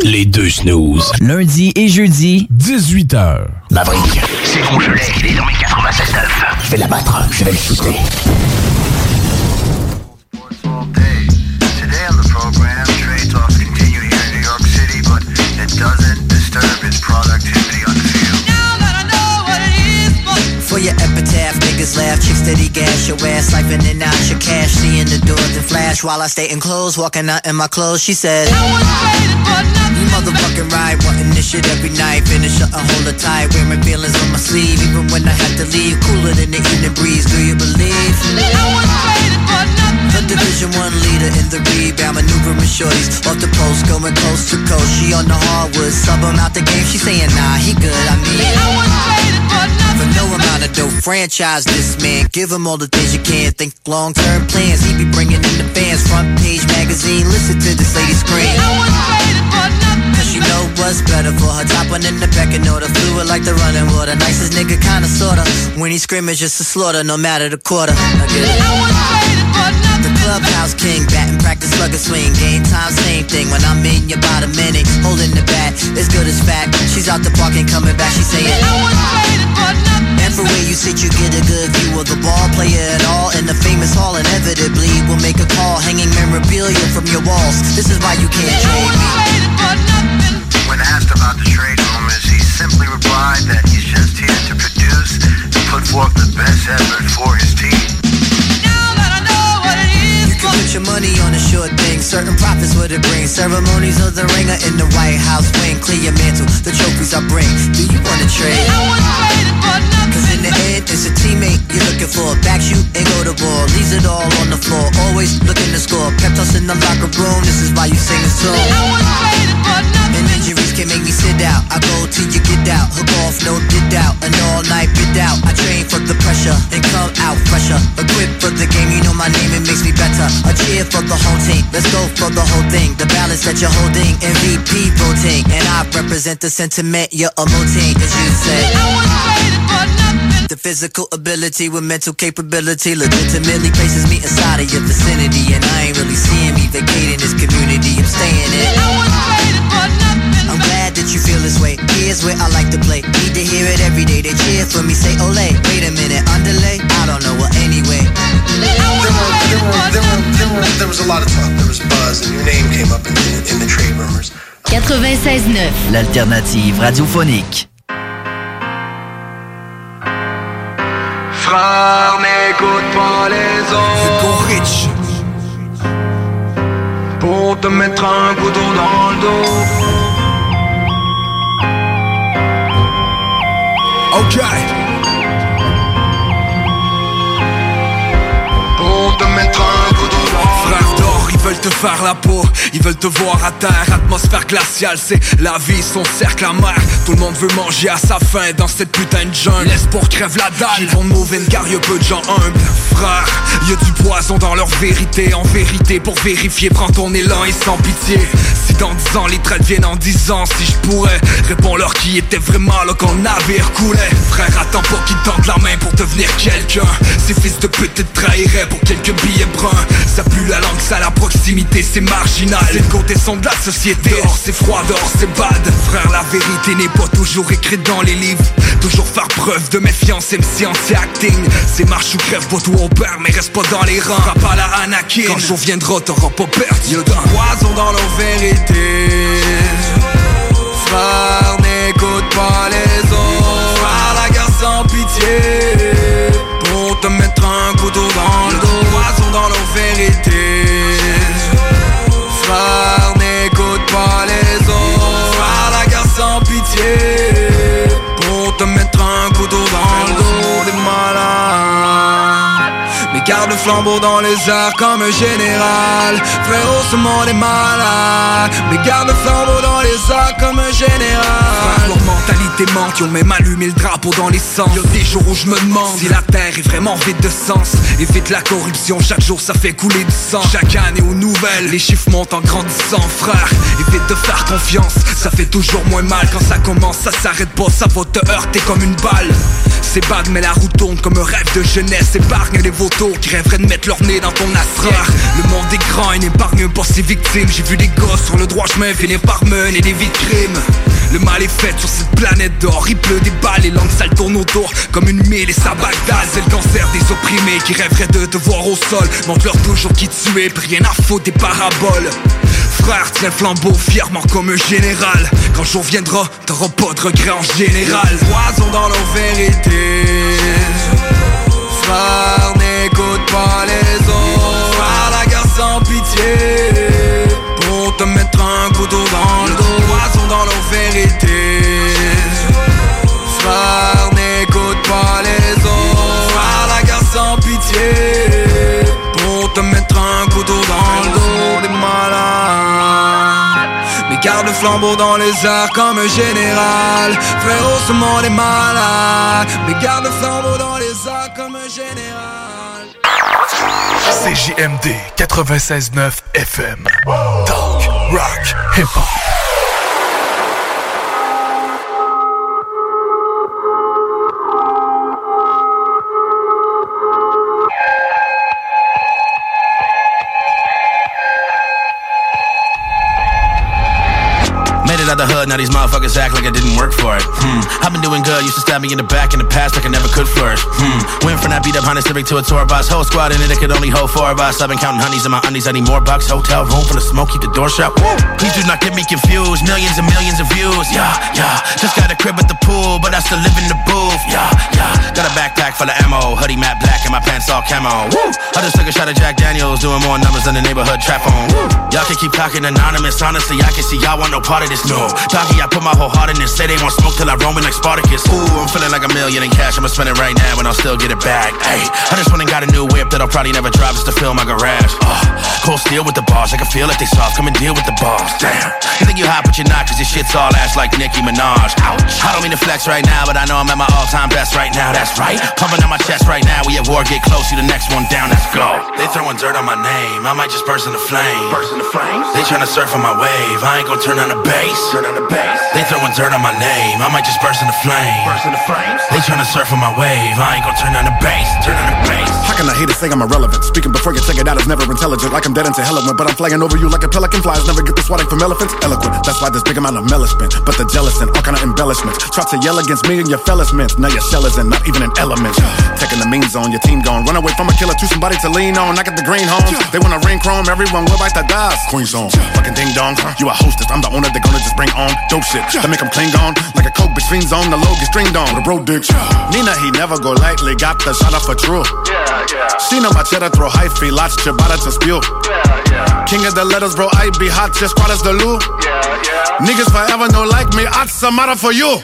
Speaker 27: Les deux snooze.
Speaker 19: Lundi et jeudi,
Speaker 27: 18h. Maverick, c'est congelé, il est dans mes 96.9. Je vais l'abattre, je vais le shooter.
Speaker 36: Today on the program, trade talks continue here in New York City, but it doesn't disturb his productivity
Speaker 37: your epitaph, niggas laugh, chicks steady gas your ass, siphoning out your cash, seeing the doors and flash while I stay in clothes, walking out in my clothes. She said, You motherfucking ride, wanting this shit every night, finish up and hold it tight, wearing feelings on my sleeve, even when I have to leave, cooler than the evening breeze. Do you believe? The Division One leader in the rebound, maneuvering shorties off the post, going coast to coast. She on the hardwood, sub him out the game. She saying, Nah, he good. I mean, for no amount of dope, franchise this man. Give him all the things you can't Think long term plans. He be bringing in the fans. Front page magazine. Listen to this lady scream. Cause she know what's better for her. Top one in the back and order. Fluid like the running water. Nicest nigga, kinda sorta. When he scream, it's just a slaughter, no matter the quarter. I get it. The clubhouse king, batting practice, slugger swing. Game time, same thing. When I'm in, you about a minute. Holding the bat, as good as fact. She's out the park and coming back. She saying, I And for where you sit, you get a good view of the ball player and all. In the famous hall, inevitably will make a call, hanging memorabilia from your walls. This is why you can't trade me.
Speaker 36: When asked about the trade rumors, he simply replied that he's just here to produce and put forth the best effort for his team.
Speaker 37: Put your money on a short thing. Certain profits would it bring. Ceremonies of the ringer in the White House wing. Clear your mantle, the trophies I bring. Do you wanna trade? Cause in the end, it's a teammate you're looking for. Back shoot and go to ball. Leaves it all on the floor. Always looking to score. Pep toss in the locker room. This is why you sing a song. And injuries can make me sit out. I go till you get out. Hook off, no did out. An all night bid out. I train for the pressure and come out fresher. Equipped for the game, you know my name, it makes me better. A cheer for the whole team. Let's go for the whole thing. The balance that you're holding. MVP voting. And I represent the sentiment you're a emoting, as you say. The physical ability with mental capability legitimately places me inside of your vicinity. And I ain't really seeing me vacating this community. I'm staying in. I'm glad that you feel this way. Here's where I like to play. Need to hear it every day. They cheer for me, say ole. Wait a minute, underlay? I don't know. Well, anyway.
Speaker 38: A lot of talk. There was buzz, and your name came up in the, in the trade rumors.
Speaker 39: 96.9.
Speaker 19: L'alternative radiophonique.
Speaker 40: Frère, n'écoute pas les autres.
Speaker 26: rich.
Speaker 40: Pour te mettre un couteau dans le dos.
Speaker 26: Ok. Veulent te faire la peau, ils veulent te voir à terre, atmosphère glaciale, c'est la vie, son cercle amer. Tout le monde veut manger à sa faim dans cette putain de jungle. L'espoir crève la dalle, ils vont mauvais car y'a peu de gens humbles. Frère, y a du poison dans leur vérité, en vérité, pour vérifier, prends ton élan et sans pitié. Si dans 10 ans les traites viennent en 10 ans, si je pourrais, réponds-leur qui était vraiment là quand le navire coulait. Frère, attends pas qu'ils tendent la main pour devenir quelqu'un. Ces fils de pute te trahiraient pour quelques billets bruns. Ça pue la langue, ça la proximité, c'est marginal. Les côtés sont de la société, dehors c'est froid, dehors c'est bad. Frère, la vérité n'est pas toujours écrite dans les livres. Toujours faire preuve de méfiance, MC anti-acting. C'est marche ou crève, pour tout on mais reste pas dans les rangs. Frappe à la Anakin. Quand le jour viendra, t'auras pas perdu. Poison dans leur vérité. Frère, n'écoute pas les flambeau dans les airs comme un général. Frérot, ce monde est malade. Mais garde le flambeau dans les airs comme un général Leur mentalité manque, ils ont même allumé le drapeau dans les sens. Y'a des jours où je me demande si la terre est vraiment vide de sens. Évite la corruption, chaque jour ça fait couler du sang. Chaque année aux nouvelles, les chiffres montent en grandissant frère. Évite de faire confiance, ça fait toujours moins mal. Quand ça commence, ça s'arrête pas, ça va te heurter comme une balle c'est bad mais la roue tourne comme un rêve de jeunesse. Épargne les vautours qui rêveraient de mettre leur nez dans ton assiette Le monde est grand et n'épargne pas ses victimes. J'ai vu des gosses sur le droit chemin finir par mener des vies de Le mal est fait sur cette planète d'or. Il pleut des balles et langues sales tournent autour. Comme une mille et ça Bagdad C'est le cancer des opprimés qui rêveraient de te voir au sol. Montre-leur toujours qui tu es, rien à foutre des paraboles. Frère, tiens flambeau fièrement comme un général. Quand jour viendra, t'auras pas de regrets en général. Poison dans leur vérité Frère, n'écoute pas les autres. Frère, la guerre sans pitié. Pour te mettre un couteau dans le dos. Poison dans leur vérité flambeau dans les airs comme un général Frérot, ce monde est malade Mais garde le flambeau dans les airs comme un général
Speaker 41: CJMD 96.9 FM. Talk, rock, hip-hop.
Speaker 42: Out the hood, now these motherfuckers act like I didn't work for it. Hmm. I've been doing good, used to stab me in the back in the past like I never could flourish. Hmm. Went from that beat up Honda Civic to a tour bus. Whole squad in it, it could only hold four of us. I've been counting honeys in my undies, I need more bucks. Hotel room for the smoke, keep the door shut. Woo. Please do not get me confused. Millions and millions of views. Yeah, yeah. Just got a crib at the pool, but I still live in the booth. Yeah, yeah. Got a backpack full of ammo, hoodie matte black, and my pants all camo. Woo. I just took a shot of Jack Daniels, doing more numbers than the neighborhood trap on. Woo. Y'all can keep talking anonymous. Honestly, I can see y'all want no part of this. No. Talking, I put my whole heart in this. Say they want smoke till I roam in like Spartacus. Ooh, I'm feeling like a million in cash. I'ma spend it right now and I'll still get it back. Hey, I just went and got a new whip that I'll probably never drive just to fill my garage. Uh, cold steel with the bars. I can feel like they soft. Come and deal with the boss. Damn. You think you hot, but you're not, cause your shit's all ass like Nicki Minaj. Ouch. I don't mean to flex right now, but I know I'm at my all time best right now. That's right. Pumping on my chest right now. We at war, get close. You the next one down. Let's go. They throwing dirt on my name. I might just burst in the flame. Burst in the flames. They trying to surf on my wave. I ain't gonna turn on the bass. Turn on the bass. They throwing dirt on my name, I might just burst into flame. Burst into flames. They tryna surf on my wave, I ain't gon' turn on the bass, turn on the bass.
Speaker 36: How can I hate it say I'm irrelevant? Speaking before you check it out is never intelligent. Like I'm dead into hell of but I'm flying over you like a pelican. Flies never get the swatting from elephants. Eloquent, that's why there's big amount of embellishment. But the jealous and all kind of embellishments. Try to yell against me and your fellas mints. Now your shell isn't not even an element. Taking the mean zone, your team gone. Run away from a killer to somebody to lean on. I got the green homes. They wanna ring chrome, everyone will bite the dust. Queen zone, fucking ding dong. You a hostess, I'm the owner, they gonna just bring on dope shit. That make them cling on like a coke bitch fiends on. The low get stringed on. The bro dicks. Nina, he never go lightly. Got the shot up for true.
Speaker 5: Yeah, yeah.
Speaker 36: She know my cheddar throw high fee, lots ciabatta to spew. Yeah, yeah. King of the letters, bro, I be hot, just squad as the loo. Yeah, yeah. Niggas forever no like me, I'd matter for you.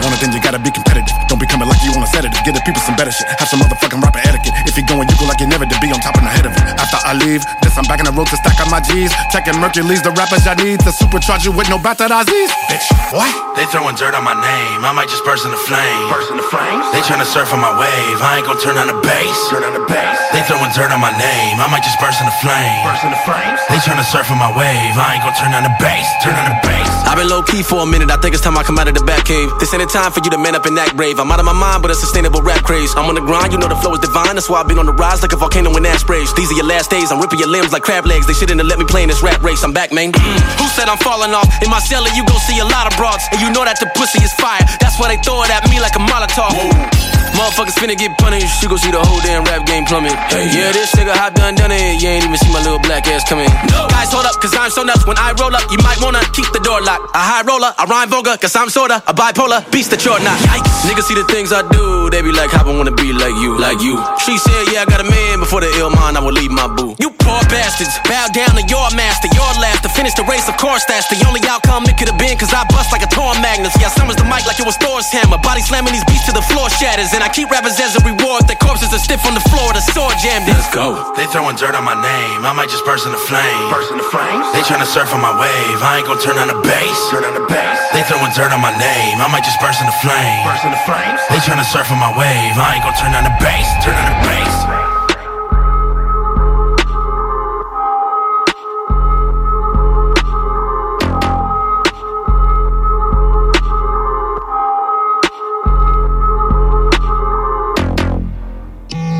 Speaker 36: Want it, then you gotta be competitive. Don't be coming like you on a sedative. Get the people some better shit. Have some motherfucking rapper etiquette. If you going, you go like you never did. Be on top and ahead of it. After I leave, guess I'm back in the road to stack up my G's. Checking Mercury's the rappers I need to supercharge you with no battered Aziz. Bitch, what?
Speaker 42: They throwing dirt on my name, I might just burst into flame.
Speaker 5: Burst into flames.
Speaker 42: They tryna surf on my wave, I ain't gon' turn on the bass.
Speaker 5: Turn on the bass.
Speaker 42: They throwing dirt on my name, I might just burst into flame.
Speaker 5: Burst into flames.
Speaker 42: They tryna surf on my wave, I ain't gon' turn on the bass. Turn on the bass.
Speaker 2: I've been low key for a minute, I think it's time I come out of the back cave. This ain't a time for you to man up and act brave. I'm out of my mind, but a sustainable rap craze. I'm on the grind, you know the flow is divine. That's why I've been on the rise like a volcano in ash sprays. These are your last days, I'm ripping your limbs like crab legs. They shouldn't have let me play in this rap race. I'm back, man. Who said I'm falling off? In my cellar, you gon' see a lot of broads. And you know that the pussy is fire. That's why they throw it at me like a Molotov. Motherfuckers finna get punished. You gon' see the whole damn rap game plummet. Hey. Yeah, this nigga hot done done it. You ain't even see my little black ass coming. No. Guys, hold up, cause I'm so nuts. When I roll up, you might wanna keep the door locked. A high roller, I rhyme vulgar, cause I'm sorta a bipolar beast that you're not. Yikes. Niggas see the things I do, they be like, I wanna be like you, like you. She said, yeah, I got a man before the ill mind, I will leave my boo. You poor bastards, bow down to your master, your last to finish the race, of course, that's the only outcome it could have been, cause I bust like a torn magnus. Yeah, summers the mic like it was Thor's hammer, body slamming these beats to the floor shatters, and I keep rappers as a reward. Their corpses are stiff on the floor, the sword jammed in.
Speaker 42: Let's go. They throwing dirt on my name, I might just burst into flame.
Speaker 5: Burst into flames.
Speaker 42: They tryna surf on my wave, I ain't gonna turn on the bass.
Speaker 5: Turn on the bass.
Speaker 42: They throwing dirt on my name, I might just burst into flame.
Speaker 5: Burst into flames.
Speaker 42: They tryna surf on my wave, on bass.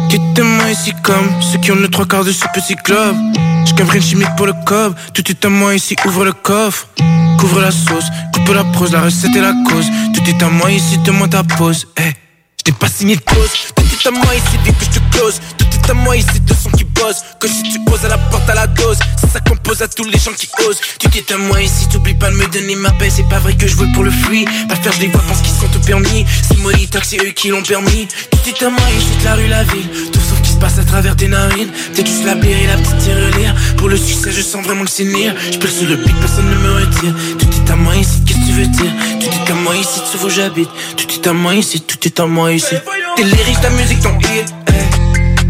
Speaker 43: Quitte-moi ici comme ceux qui ont le trois quarts de ce petit club. J'cavre une chimique pour le cob. Tout est à moi ici, ouvre le coffre. Couvre la sauce, coupe la prose, la recette et la cause. Tout est à moi ici, demande ta pause. Hey. J't'ai pas signé de pause. Tout est à moi ici, dès que je te close. Tout est à moi ici, de son qui bosse. Que si tu oses à la porte à la dose. Ça, ça compose à tous les gens qui osent. Tout est à moi ici, t'oublies pas de me donner ma paix. C'est pas vrai que je veux pour le fruit. Pas faire, je les vois, pense qu'ils sont tout permis. C'est Monitax, c'est eux qui l'ont permis. Tout est à moi ici, la rue, la ville. Tout passe à travers tes narines. T'es juste la bière et la petite tirelire. Pour le succès, je sens vraiment near. J'perce sur le pic, personne ne me retire. Tout est à moi ici, qu'est-ce que tu veux dire? Tout est à moi ici, sauf où j'habite. Tout est à moi ici, tout est à moi ici. Tes lyrics, ta musique, ton hit.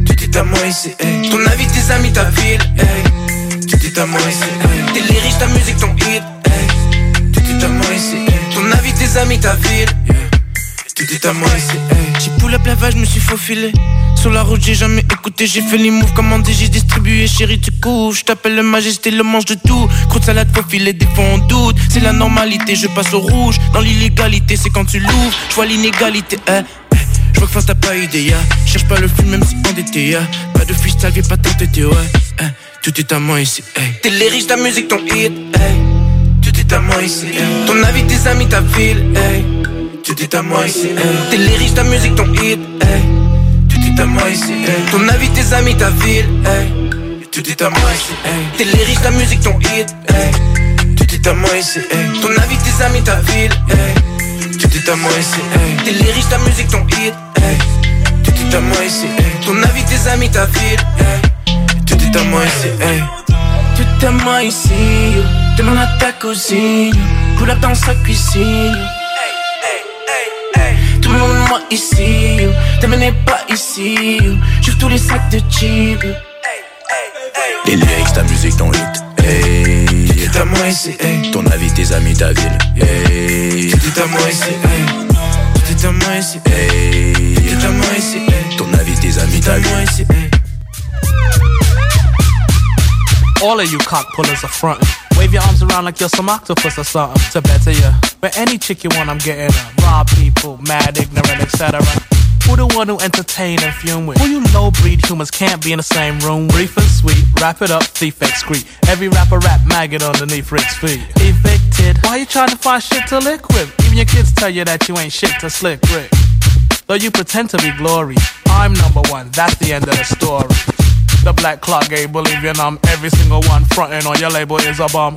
Speaker 43: Tout est à moi ici. Ton avis, tes amis, ta ville. Hey. Tout est à moi ici. Tes lyrics, ta musique, ton hit. Tout est à moi ici. Ton avis, tes amis, ta ville. Yeah. Tout est à moi ici. Hey. J'ai pull la vache, je me suis faufilé. Sur la route, j'ai jamais écouté, j'ai fait les moves commandés, j'ai distribué, chérie, tu couvres. Je t'appelle le majesté, le mange de tout. Croûte salade, faufilé, des fois doute. C'est la normalité, je passe au rouge. Dans l'illégalité, c'est quand tu l'ouvres. Je vois l'inégalité, hein. Je vois que face t'as pas idée. Cherche pas le film même si endetté, ya. Pas de freestyle, viens pas t'entêter, ouais. hein. Tout est à moi ici, hey. Tes lyrics, ta musique, ton hit, hey. Tout est à moi ici, hey. Ton avis, tes amis, ta ville, hey. Tout est à moi ici, hey. Tes lyrics, ta musique, ton hit, hey. Tout est à moi ici, hey. Ton avis, tes amis, ta ville, hey. Tout est à moi ici, hey. Tes lyrics, ta musique, ton hit, hey. Tout est à moi ici, hey. Ton avis, tes amis, ta ville, hey. Tout est à moi ici, hey. Tes lyrics, ta musique, ton hit, hey. Tout est à moi ici, hey. Ton avis, tes amis, ta ville, hey. Tout est à moi ici, hey. Tout est à moi ici. Demande à ta cousine, pull up dans sa cuisine. Tout le monde, moi ici. T'amenez pas ici. J'ouvre tous les sacs de chips, yo.
Speaker 44: Les lyrics, ta musique, ton hit. Hey.
Speaker 43: Tout à moi ici, hey.
Speaker 44: Ton avis, tes amis, ta ville. Hey.
Speaker 43: Tout à moi ici, hey. Tout à moi ici,
Speaker 44: hey.
Speaker 43: Tout à moi ici, hey.
Speaker 44: Ton avis, tes amis, ta ville.
Speaker 43: ici, hey.
Speaker 45: All of you cock pullers are frontin'. Wave your arms around like you're some octopus or something to better you. But any chick you want, I'm getting her. Rob people, mad, ignorant, etc. Who the one who entertain and fume with? Who you low breed humans can't be in the same room? Brief and sweet, wrap it up, thief excrete. Every rapper rap maggot underneath Rick's feet. Evicted. Why you trying to find shit to lick with? Even your kids tell you that you ain't shit to slick Rick. Though you pretend to be glory, I'm number one. That's the end of the story. The black clock gave Bolivian um every single one fronting on your label is a bum.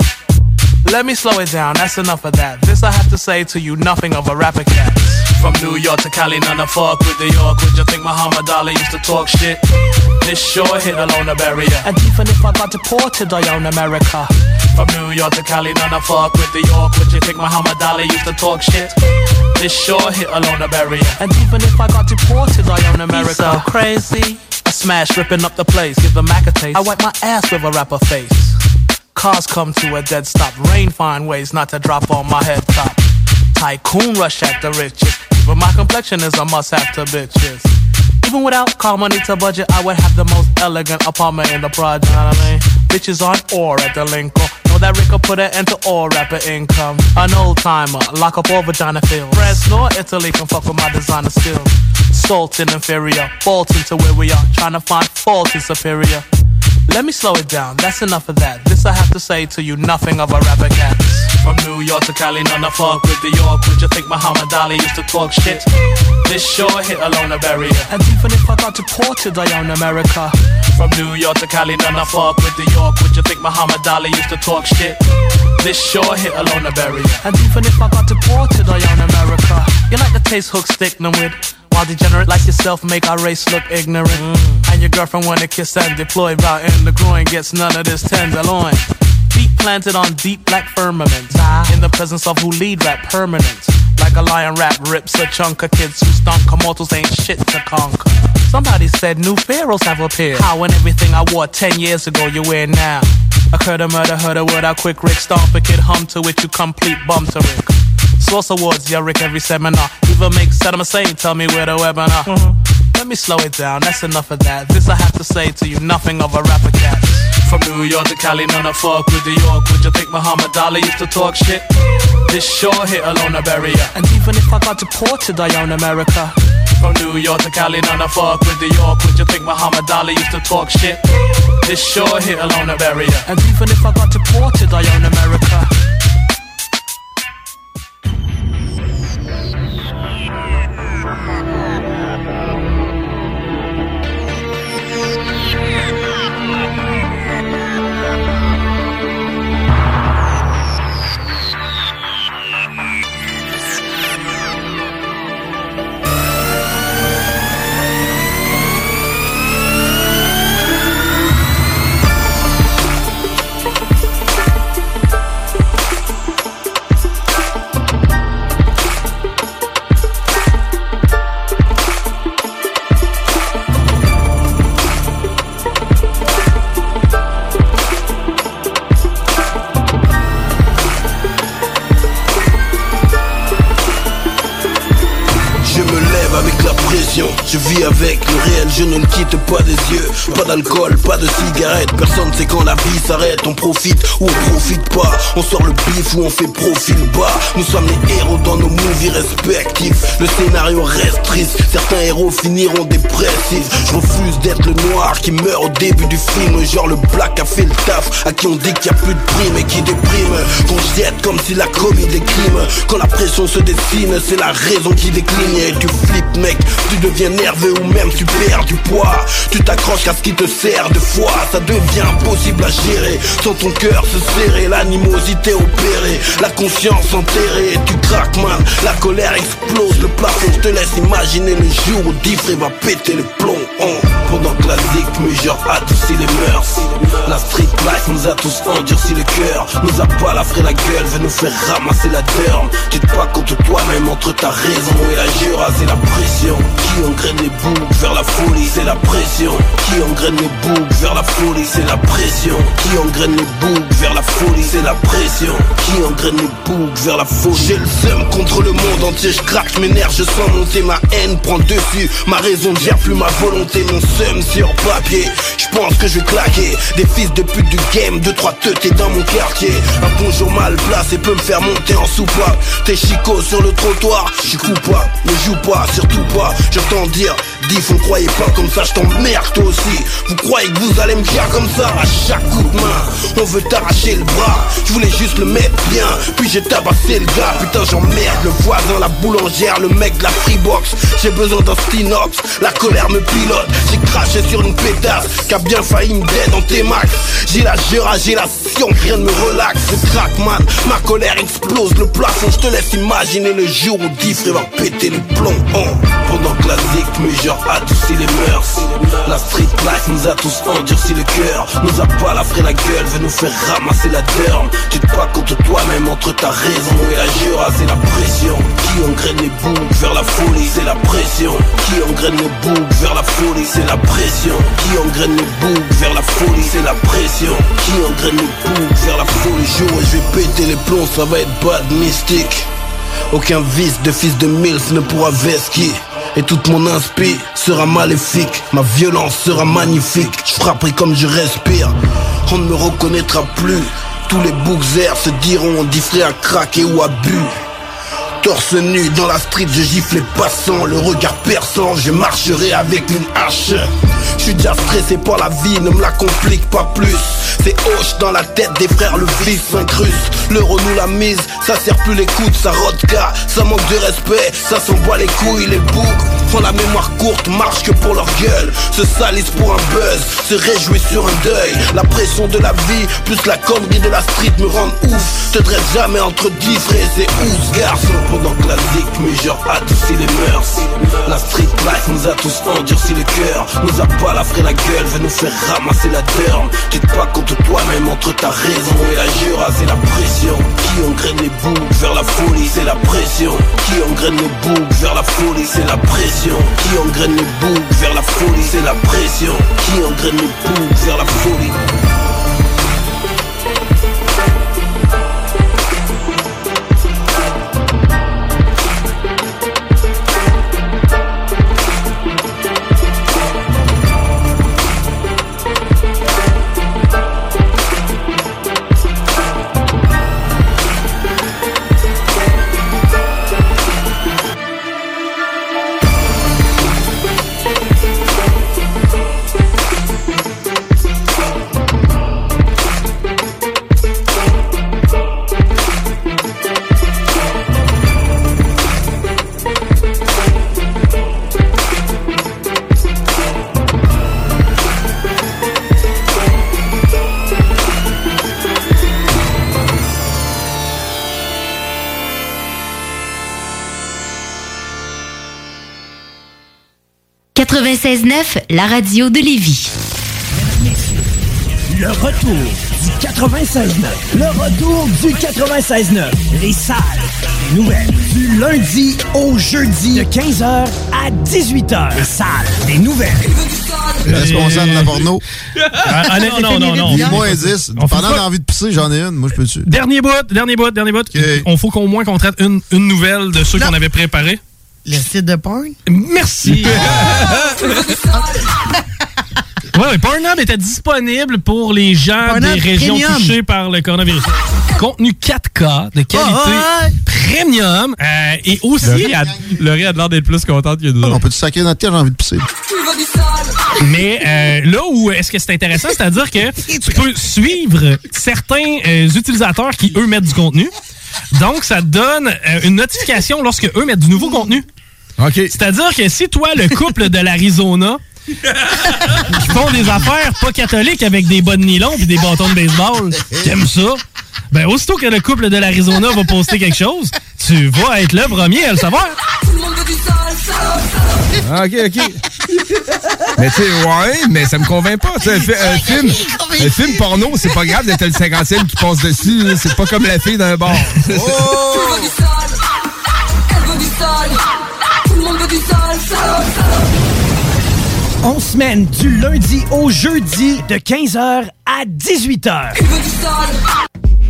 Speaker 45: Let me slow it down, that's enough of that. This I have to say to you, nothing of a rapper cat. From New York to Cali, none of fuck with the York. Would you think Muhammad Ali used to talk shit? This sure hit along the barrier. And even if I got deported, I own America. From New York to Cali, none of fuck with the York. Would you think Muhammad Ali used to talk shit? This sure hit along the barrier. And even if I got deported, I own America. He's so crazy. Smash, ripping up the place, give the Mac a taste. I wipe my ass with a rapper face. Cars come to a dead stop. Rain find ways not to drop on my head top. Tycoon rush at the riches. But my complexion is a must have to bitches. Even without car money to budget, I would have the most elegant apartment in the project. You know I mean? Bitches on or at the Lincoln. Oh. Know that Rick put an end to all rapper income. An old timer, lock up all vagina fields. France nor Italy can fuck with my designer skills. Salt in inferior, fault into where we are. Trying to find fault in superior. Let me slow it down, that's enough of that. This I have to say to you, nothing of a rapper cat. From New York to Cali, none of fuck with the York. Would you think Muhammad Ali used to talk shit? This sure hit along the barrier. And even if I got deported, I own America. From New York to Cali, none of fuck with the York. Would you think Muhammad Ali used to talk shit? This sure hit along the barrier. And even if I got deported, I own America. You like the taste hook stick them with? While degenerate like yourself make our race look ignorant. Mm. And your girlfriend wanna kiss and deploy Bout in the groin gets none of this tenderloin. Feet planted on deep black firmament. In the presence of who lead rap permanent. Like a lion rap rips a chunk of kids who stunk. Immortals ain't shit to conquer. Somebody said new pharaohs have appeared. How and everything I wore 10 years ago you wear now. I have murder, heard a word, I quick Rick stomp a kid hum to it, you complete bum to Rick. Source awards, yeah, Rick, every seminar. Even make Saddam Hussein tell me where the webinar. Mm-hmm. Let me slow it down, that's enough of that. This I have to say to you, nothing of a rapper cat. From New York to Cali, none of fuck with the York. Would you think Muhammad Ali used to talk shit? This sure hit along the barrier. And even if I got deported, I own America. From New York to Cali, none of fuck with the York. Would you think Muhammad Ali used to talk shit? This sure hit along the barrier. And even if I got deported, I own America.
Speaker 46: Je vis avec le réel, je ne le quitte pas des yeux. Pas d'alcool, pas de cigarette, personne sait quand la vie s'arrête. On profite ou on profite pas, on sort le bif ou on fait profil bas. Nous sommes les héros dans nos movies respectifs. Le scénario reste triste, certains héros finiront dépressifs. Je refuse d'être le noir qui meurt au début du film, genre le black a fait le taf, à qui on dit qu'il y a plus de primes et qui déprime. Qu'on jette comme s'il a commis des crimes. Quand la pression se dessine, c'est la raison qui décline et tu flippes mec, tu deviens nerveux ou même tu perds du poids. Tu t'accroches à ce qui te sert de foi, ça devient impossible à gérer. Sans ton cœur se serrer, l'animosité opérée, la conscience enterrée, tu craques man, la colère explose le plafond. Te laisse imaginer le jour où Diffré va péter le plomb. Oh. Pendant que la zig genre adoucit les mœurs. La street life nous a tous endurci le cœur, nous a balafré la gueule, veut nous faire ramasser la derme. Tu te bats contre toi-même entre ta raison et la jura, c'est la pression. qui engraine les boucs vers la folie C'est la pression. Qui engraine les boucs vers la folie C'est la pression. Qui engraine les boucs vers la folie C'est la pression. Qui engraine les boucs vers la folie. J'ai le seum contre le monde entier Je craque mes nerfs, je sens monter ma haine prend dessus. Ma raison ne plus ma volonté Mon seum sur papier. Je pense que je vais claquer Des fils de pute du game Deux trois teutés dans mon quartier. Un bonjour mal placé peut me faire monter en soupape. T'es chico sur le trottoir Je suis coupable, ne joue pas, surtout pas. J'entends dire Yeah, Diff, on croyait pas comme ça, je t'emmerde toi aussi. Vous croyez que vous allez me faire comme ça À chaque coup de main, on veut t'arracher le bras. Je voulais juste le mettre bien, puis j'ai tabassé le gars. Putain j'emmerde le voisin, la boulangère, le mec de la freebox. J'ai besoin d'un stinox, la colère me pilote. J'ai craché sur une pétasse, qui a bien failli me dans tes max. J'ai la gera, j'ai la sion, rien ne me relaxe. C'est crack man, ma colère explose le plafond. Je te laisse imaginer le jour où Diff va péter les plombs. Oh. Pendant que la zik adoucit les mœurs La street life nous a tous endurci le cœur. Nous a pas la la gueule, veut nous faire ramasser la derme. Tu te bats contre toi-même entre ta raison et la jura. C'est la pression qui engraine les boucs vers la folie. C'est la pression qui engraine les boucs vers la folie. C'est la pression qui engraine les boucs vers la folie. C'est la pression qui engraine les boucs vers la folie. Jour et je vais péter les plombs, ça va être bad mystique. Aucun vice de fils de Mills ne pourra vesquer et toute mon inspi sera maléfique. Ma violence sera magnifique. Je frapperai comme je respire. On ne me reconnaîtra plus. Tous les boucs se diront on diffré à craquer ou à bu Torse nu dans la street, je gifle les passants. Le regard perçant, je marcherai avec une hache Je suis déjà stressé par la vie, ne me la complique pas plus. C'est hoche dans la tête des frères, le vif s'incruste. L'euro nous la mise, ça sert plus les coudes, ça rodka Ça manque de respect, ça s'envoie les couilles, les boucs. Font la mémoire courte, marche que pour leur gueule. Se salissent pour un buzz, se réjouissent sur un deuil. La pression de la vie, plus la connerie de la street me rendent ouf. Te dresse jamais entre dix frères, c'est ouf garçon. Pendant que la zik mais genre adoucit les mœurs. La street life nous a tous endurci le cœur. Nous a pas la la gueule, veut nous faire ramasser la derme Tu te bats contre toi-même entre ta raison et la jura C'est la pression qui engraine les boucs vers la folie C'est la pression qui engraine les boucs vers la folie C'est la pression qui engraine les boucs vers la folie C'est la pression qui engraine les boucs vers la folie
Speaker 47: la radio de Lévis.
Speaker 48: Le retour du 96.9. Le retour du 96.9. Les salles nouvelles. Du lundi au jeudi de 15h à 18h. Les salles des nouvelles.
Speaker 49: Le responsable de la porno.
Speaker 35: Ah, non, non, non, non.
Speaker 49: Moins 10. Pendant que j'ai envie de pisser, j'en ai une. Moi, je peux dessus.
Speaker 35: Dernier bout, dernier bout, dernier bout. On faut qu'au moins qu'on traite une, une nouvelle de ceux qu'on avait préparés.
Speaker 50: Le site de porn?
Speaker 35: Merci. ouais, Pornhub était disponible pour les gens des régions touchées par le coronavirus. Contenu 4K de qualité premium euh, et aussi...
Speaker 49: Laurie a, l'air d'être plus contente que nous. On peut te sacrer notre tête, j'ai envie de pisser.
Speaker 35: Mais euh, là où est-ce que c'est intéressant, c'est-à-dire que tu peux suivre certains euh, utilisateurs qui, eux, mettent du contenu. Donc, ça donne une notification lorsque eux mettent du nouveau contenu.
Speaker 49: OK.
Speaker 35: C'est-à-dire que si toi, le couple de l'Arizona, qui font des affaires pas catholiques avec des bonnes nylons et des bâtons de baseball, t'aimes ça? Ben, aussitôt que le couple de l'Arizona va poster quelque chose, tu vas être le premier à le savoir.
Speaker 49: Ah, OK, OK. Mais tu sais, ouais, mais ça me convainc pas. un, film, un film porno, c'est pas grave d'être le 50e qui passe dessus. C'est pas comme la fille d'un bar. Oh!
Speaker 51: On semaine du lundi au jeudi de 15h à 18h.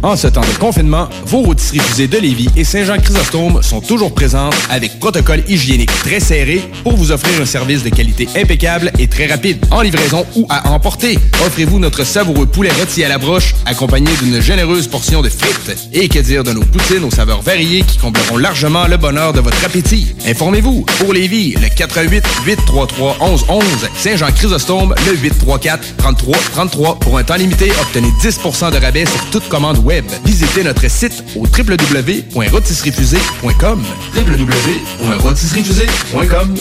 Speaker 52: En ce temps de confinement, vos rôtisseries fusées de Lévis et Saint-Jean-Chrysostome sont toujours présentes avec protocole hygiénique très serré pour vous offrir un service de qualité impeccable et très rapide, en livraison ou à emporter. Offrez-vous notre savoureux poulet rôti à la broche, accompagné d'une généreuse portion de frites. Et que dire de nos poutines aux saveurs variées qui combleront largement le bonheur de votre appétit? Informez-vous, pour Lévis, le 88 833 1111 Saint-Jean-Chrysostome, le 834 33 33 Pour un temps limité, obtenez 10% de rabais sur toute commande web. Visitez notre site au www.rotisseriefusée.com www.rotisseriefusée.com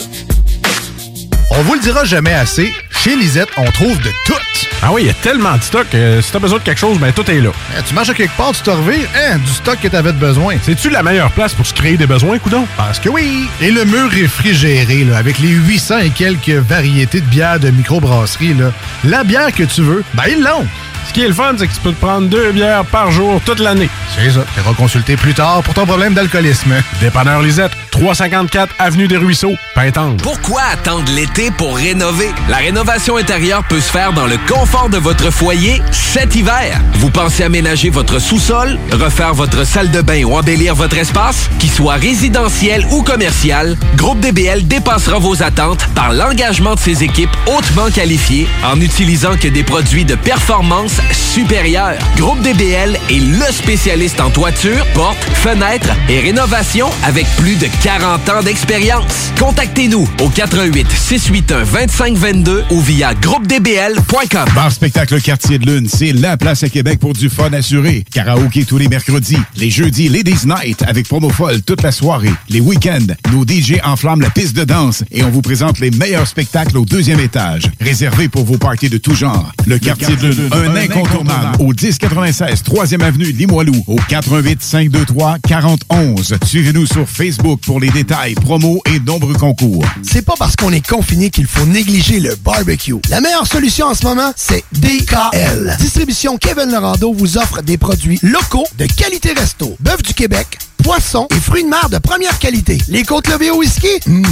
Speaker 53: On vous le dira jamais assez, chez Lisette, on trouve de tout.
Speaker 54: Ah oui, il y a tellement de stock. euh, si t'as besoin de quelque chose, ben tout est là.
Speaker 53: Eh, tu marches à quelque part, tu te revires, hein, du stock que t'avais de besoin.
Speaker 54: C'est-tu la meilleure place pour se créer des besoins, coudon?
Speaker 53: Parce que oui! Et le mur réfrigéré, là, avec les 800 et quelques variétés de bières de microbrasserie, là, la bière que tu veux, ben ils l'ont!
Speaker 54: Ce qui est le fun, c'est que tu peux te prendre deux bières par jour toute l'année.
Speaker 53: C'est ça. Tu consulter plus tard pour ton problème d'alcoolisme.
Speaker 54: Dépanneur Lisette, 354 Avenue des Ruisseaux, Pintendre.
Speaker 55: Pourquoi attendre l'été pour rénover? La rénovation intérieure peut se faire dans le confort de votre foyer cet hiver. Vous pensez aménager votre sous-sol, refaire votre salle de bain ou embellir votre espace? Qu'il soit résidentiel ou commercial, Groupe DBL dépassera vos attentes par l'engagement de ses équipes hautement qualifiées en n'utilisant que des produits de performance supérieure. Groupe DBL est le spécialiste en toiture, portes, fenêtres et rénovation avec plus de 40 ans d'expérience. Contactez-nous au 88 681 2522 ou via groupedbl.com.
Speaker 56: Bar spectacle Quartier de Lune, c'est la place à Québec pour du fun assuré. Karaoké tous les mercredis, les jeudis Ladies Night avec promo folle toute la soirée. Les week-ends, nos DJ enflamment la piste de danse et on vous présente les meilleurs spectacles au deuxième étage. Réservé pour vos parties de tout genre. Le, Quartier de Lune, un, incontournable. Au 1096 3e avenue Limoilou, au 88 523 4011. Suivez-nous sur Facebook pour les détails, promos et nombreux concours.
Speaker 14: C'est pas parce qu'on est confiné qu'il faut négliger le barbecue. La meilleure solution en ce moment, c'est DKL. Distribution Kevin Lorando vous offre des produits locaux de qualité resto. Bœuf du Québec, poissons et fruits de mer de première qualité. Les côtes levées au whisky? Mmh.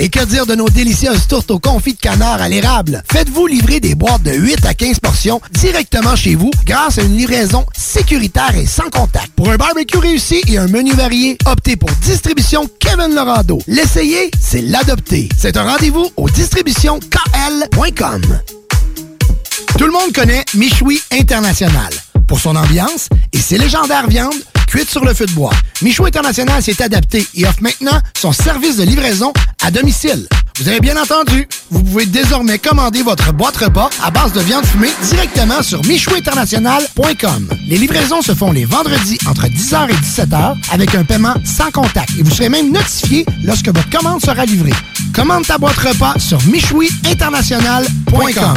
Speaker 14: Et que dire de nos délicieuses tourtes au confit de canard à l'érable? Faites-vous livrer des boîtes de 8 à 15 portions directement chez vous grâce à une livraison sécuritaire et sans contact. Pour un barbecue réussi et un menu varié, optez pour Distribution Kevin Lorando. L'essayer, c'est l'adopter. C'est un rendez-vous au distributionkl.com. Tout le monde connaît Michoui International pour son ambiance et ses légendaires viandes cuites sur le feu de bois. Michou International s'est adapté et offre maintenant son service de livraison à domicile. Vous avez bien entendu, vous pouvez désormais commander votre boîte repas à base de viande fumée directement sur michouinternational.com. Les livraisons se font les vendredis entre 10h et 17h avec un paiement sans contact et vous serez même notifié lorsque votre commande sera livrée. Commande ta boîte repas sur michouiinternational.com.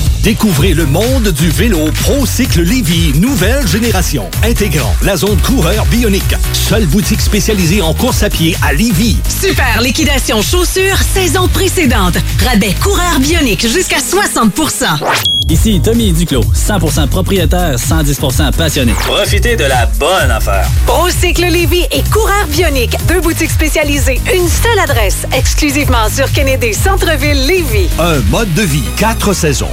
Speaker 15: Découvrez le monde du vélo ProCycle Lévy, nouvelle génération, intégrant la zone coureur bionique. Seule boutique spécialisée en course à pied à Lévy.
Speaker 39: Super liquidation chaussures saison précédente. Rabais coureur bionique jusqu'à 60%
Speaker 57: Ici Tommy Duclos, 100% propriétaire, 110% passionné.
Speaker 19: Profitez de la bonne affaire.
Speaker 39: Procycle Lévy et coureur bionique. Deux boutiques spécialisées, une seule adresse. Exclusivement sur Kennedy Centre-Ville Lévy.
Speaker 15: Un mode de vie, quatre saisons.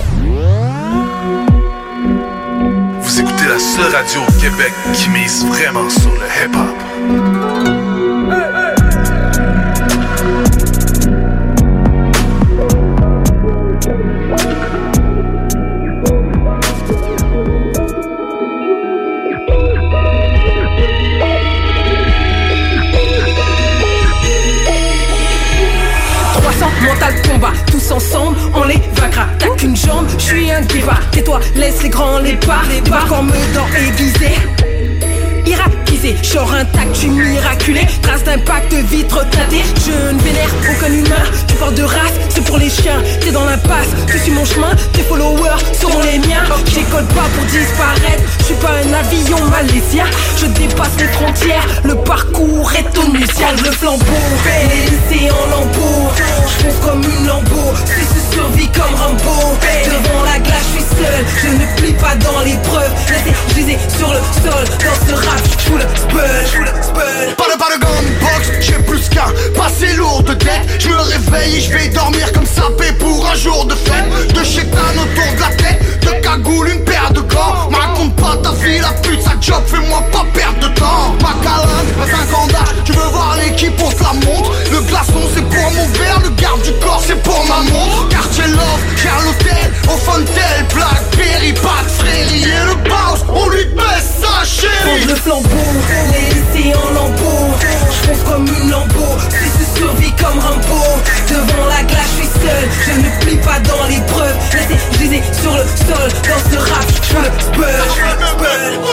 Speaker 7: La seule radio au Québec qui mise vraiment sur le hip-hop.
Speaker 16: Ensemble, on les vaincra. T'as qu'une jambe, je suis un diva. Tais-toi, laisse les grands les pas, les bas comme dans aiguisé. Irakisé, je Genre intact, tu miraculé. Trace d'impact, vitre teintée. Je ne vénère aucun humain. Tu parles de race, c'est pour les chiens. T'es dans l'impasse, tu suis mon chemin. Tes followers seront les miens. J'école pas pour disparaître. Je suis pas un avion malaisien. Je dépasse les frontières. Le parcours est onusien. Le flambeau, laissé en lambeau. Je comme une lambeau. Si je survis comme Rambo. Devant la glace, je suis seul. Pas dans l'épreuve. Laissez briser sur le sol. Dans ce rap, je le spell.
Speaker 5: Pas de pas de gunbox, j'ai plus qu'un passé lourd de dette Je me réveille et je vais dormir comme sapé pour un jour de fête De chétan autour de la tête, de cagoule une paire de gants M'raconte pas ta vie, la pute, job, fais-moi pas perdre de temps. Ma calame, pas 5 ans d'âge, tu veux voir l'équipe, se la montre. Le glaçon c'est pour mon verre, le garde du corps c'est pour ma montre. Quartier Love, cher l'hôtel, au Fontel, Blackberry, pas de frérie Et le boss, on lui baisse sa chérie.
Speaker 16: Prendre le flambeau, laissé en lambeau fonce comme une lambeau, si je survis comme Rambo. Devant la glace, je suis seul, je ne plie pas dans l'épreuve Laissez briser sur le sol, dans ce rap,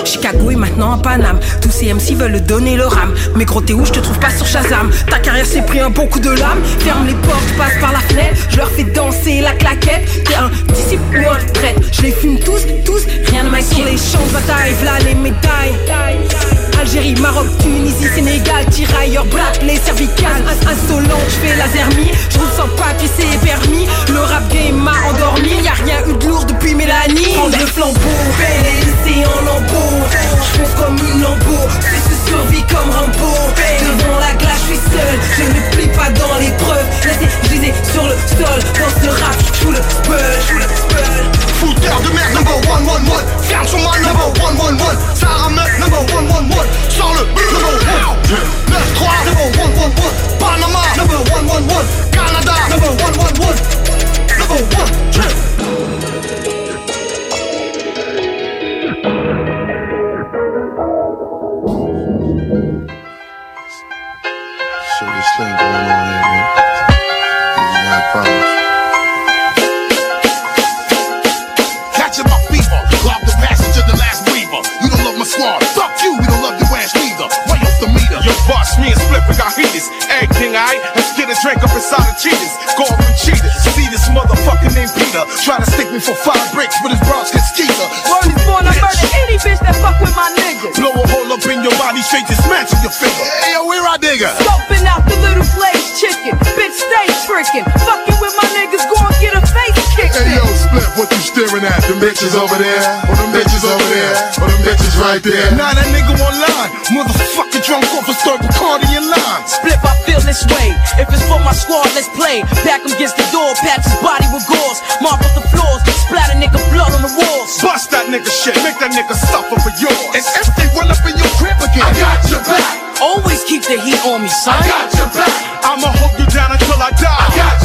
Speaker 16: je Chicago est maintenant en Paname, tous ces MC veulent donner le ram Mais gros t'es où, je te trouve pas sur Shazam. Ta carrière s'est pris un bon coup de lame. Ferme les portes, passe par la fenêtre. Je leur fais danser la claquette. T'es un disciple ou un traître. Je les fume tous, tous, rien ne m'inquiète. Sur les champs de bataille, v'là les médailles Algérie, Maroc, Tunisie, Sénégal, tirailleurs, black, les cervicales, Ins- insolent, je fais la zermie, je roule sans papier, c'est permis, le rap game m'a endormi, y a rien eu de lourd depuis Mélanie. Le flambeau, laissé en lambeau, je comme une lambeau, si je survis comme Rambo, devant la glace, je suis seul, je ne plie pas dans l'épreuve, laissez briser sur le sol, dans ce rap, je le spell.
Speaker 5: Fouteur de merde, number one, one, one. Ferme sur ma number one, one, one. Sarah Meuf, number one, one, one. Sors le number one. 9-3, number one, one, one. Panama, number one, one, one. Canada, number one, one, one. Number one,
Speaker 58: Everything I let's get a drink up inside the cheaters. Go up and cheaters. See this motherfucker named Peter. Try to stick me for five bricks, but his bros get skeeter.
Speaker 16: Word is born, I murder any bitch that fuck with my niggas.
Speaker 7: Blow a hole up in your body, straight dismantle your figure. Hey, yo, where I digger?
Speaker 16: Scoping out the little place chicken. Bitch, stay tricking.
Speaker 59: What you staring at? Them bitches over there, or them bitches over there, or them bitches right there.
Speaker 7: Now that nigga online, motherfucker drunk off a third Bacardi in line.
Speaker 16: Split, I feel this way. If it's for my squad, let's play. Back him against the door, patch his body with gauze. Mark up the floors, splatter nigga blood on the walls.
Speaker 58: Bust that nigga shit, make that nigga suffer for yours.
Speaker 7: And if they run up in your crib again, I got your back.
Speaker 16: Always keep the heat on me, son.
Speaker 7: I got your back. I'ma hold you down until I die. I got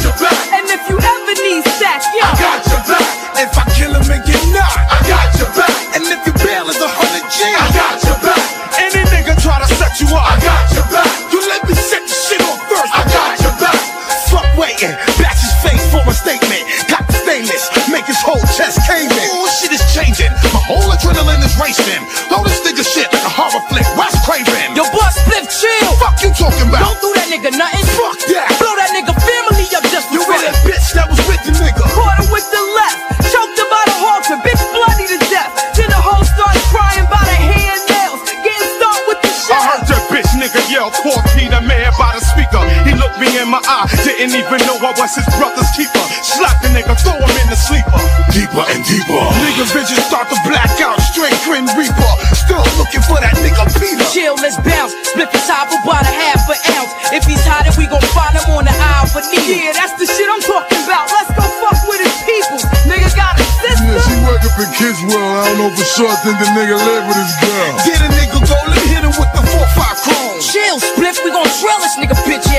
Speaker 58: chest cave in.
Speaker 7: Ooh, shit is changing. My whole adrenaline is racing. Throw this nigga shit like a horror flick. Wes Craven.
Speaker 16: Yo, boss, Spliff, chill.
Speaker 7: Fuck you talking about?
Speaker 16: Don't do that nigga nothing.
Speaker 7: Fuck that.
Speaker 16: Blow that nigga family up just for You
Speaker 7: were that bitch that was with the nigga.
Speaker 16: Caught him with the left, choked him by the halter, bitch bloody to death. Then the hoe started crying by the hand nails, getting stuck with the
Speaker 58: I heard that bitch nigga yell, poor Peter man by the speaker. He looked me in my eye, didn't even know I was his brother's keeper. Slap the nigga, throw him in the sleeper.
Speaker 7: Deeper and deeper.
Speaker 58: Nigga vision start to black out, straight grin reaper.
Speaker 7: Still looking for that nigga Peter.
Speaker 16: Chill, let's bounce. Split the top about a half an ounce. If he's hot, then we gon' find him on the aisle for needle. Yeah, that's the shit I'm talking about. Let's go fuck with his people. Nigga got a sister.
Speaker 59: Yeah, she work up in Kidswell. I don't know for sure. I think the nigga live with his girl.
Speaker 7: Get a nigga go, let me hit him with the 4-5 chrome.
Speaker 16: Chill, split. we gon' drill this nigga bitch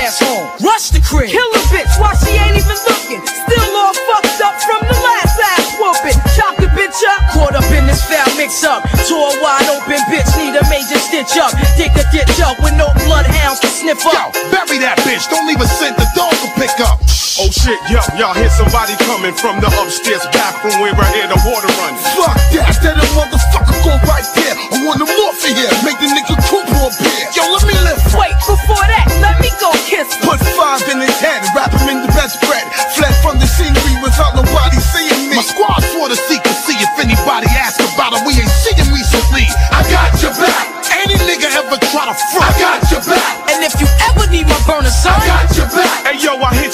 Speaker 16: foul mix up. Tore wide open bitch, need a major stitch up. Dig a ditch up with no bloodhounds to sniff
Speaker 7: Yo,
Speaker 16: up.
Speaker 7: bury that bitch. Don't leave a scent the dog will pick up.
Speaker 58: Oh shit, yo, y'all hear somebody coming from the upstairs bathroom where I hear the water running.
Speaker 7: Fuck that. That a motherfucker go right there. I want him off of here.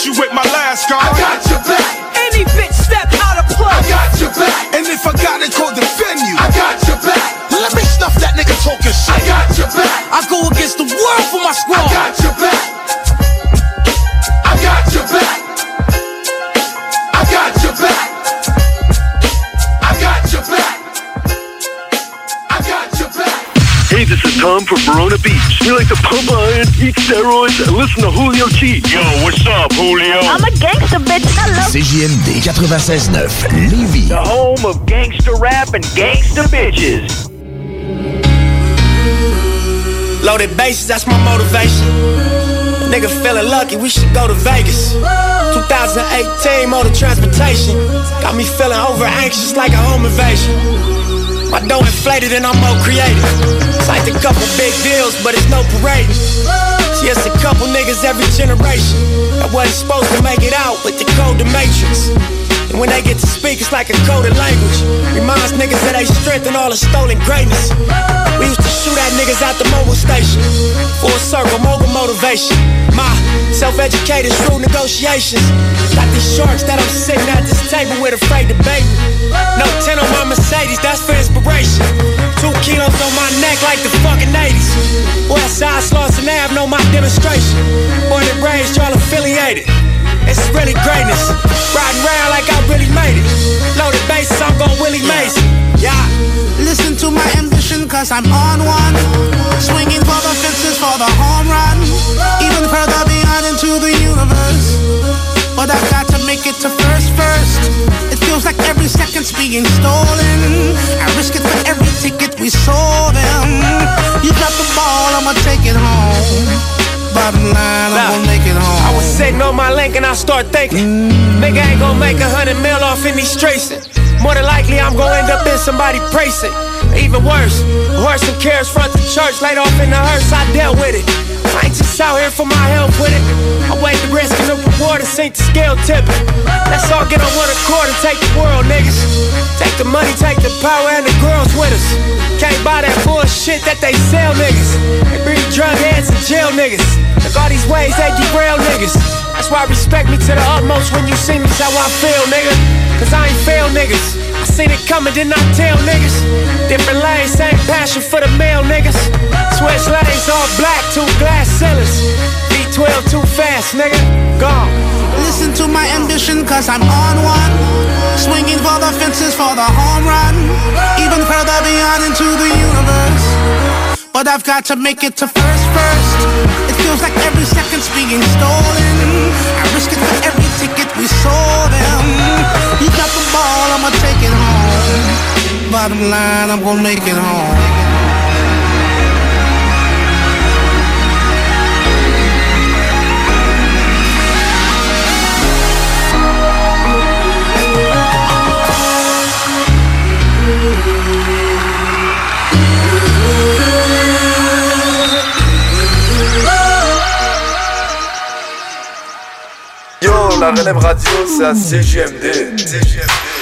Speaker 60: You
Speaker 7: with my last guard.
Speaker 16: I got
Speaker 59: from Verona Beach. We like to pump iron, eat steroids, and listen to Julio G. Yo, what's up, Julio?
Speaker 61: I'm a gangster bitch. Hello.
Speaker 62: CJMD 96.9 Lévis.
Speaker 59: The home of gangster rap and gangster bitches.
Speaker 60: Loaded bases, that's my motivation. Nigga feeling lucky, we should go to Vegas. 2018 motor transportation. Got me feeling over anxious like a home invasion. My dough inflated and I'm more creative. Signed a couple big deals, but it's no parade. It's a couple niggas every generation that wasn't supposed to make it out with the code the matrix. And when they get to speak, it's like a coded language. Reminds niggas that they strength and all the stolen greatness. We used to shoot at niggas out the mobile station. Full circle, mobile motivation. My self-educated, shrewd negotiations. Got these sharks that I'm sitting at this table with afraid to bait me. No 10 on my Mercedes, that's for inspiration. Two kilos on my neck like the fucking 80s. Westside Slauson Ave, know my demonstration. Born and raised, y'all affiliated. It's really greatness. Riding around like I really made it. Loaded bases, I'm going Willie Mason. Yeah.
Speaker 63: Listen to my ambition, cause I'm on one. Swinging for the fences for the home run. Even further beyond into the universe. But I've got to make it to first, first. It feels like every second's being stolen. I risk it for every ticket we sold them. You drop the ball, I'ma take it home. Bottom line, I'm gonna make it home.
Speaker 60: I was sitting on my link and I start thinking, mm. nigga ain't gonna make a hundred mil off in these streets. More than likely, I'm gonna end up in somebody precinct. Even worse, horse and carriage front the church, laid off in the hearse, I dealt with it. I ain't just out here for my help with it. Weigh the risk and the reward and sink the scale tipping. Let's all get on one accord and take the world, niggas. Take the money, take the power, and the girls with us. Can't buy that bullshit that they sell, niggas. They breed drug heads and jail niggas. Look all these ways they derail niggas. That's why respect me to the utmost when you see me, how I feel, nigga. Cause I ain't fail niggas. I seen it coming, did not I tell niggas. Different lanes, same passion for the male niggas. Switch lanes, all black, two glass ceilings. V12 too fast, nigga. Gone.
Speaker 63: Listen to my ambition, cause I'm on one. Swinging for the fences for the home run. Even further beyond into the universe. But I've got to make it to first, first. It feels like every second's being stolen. I risk it for every ticket we sold them. You got the ball, I'ma take it home. Bottom line, I'm gonna make it home.
Speaker 64: La relève radio, c'est à CGMD.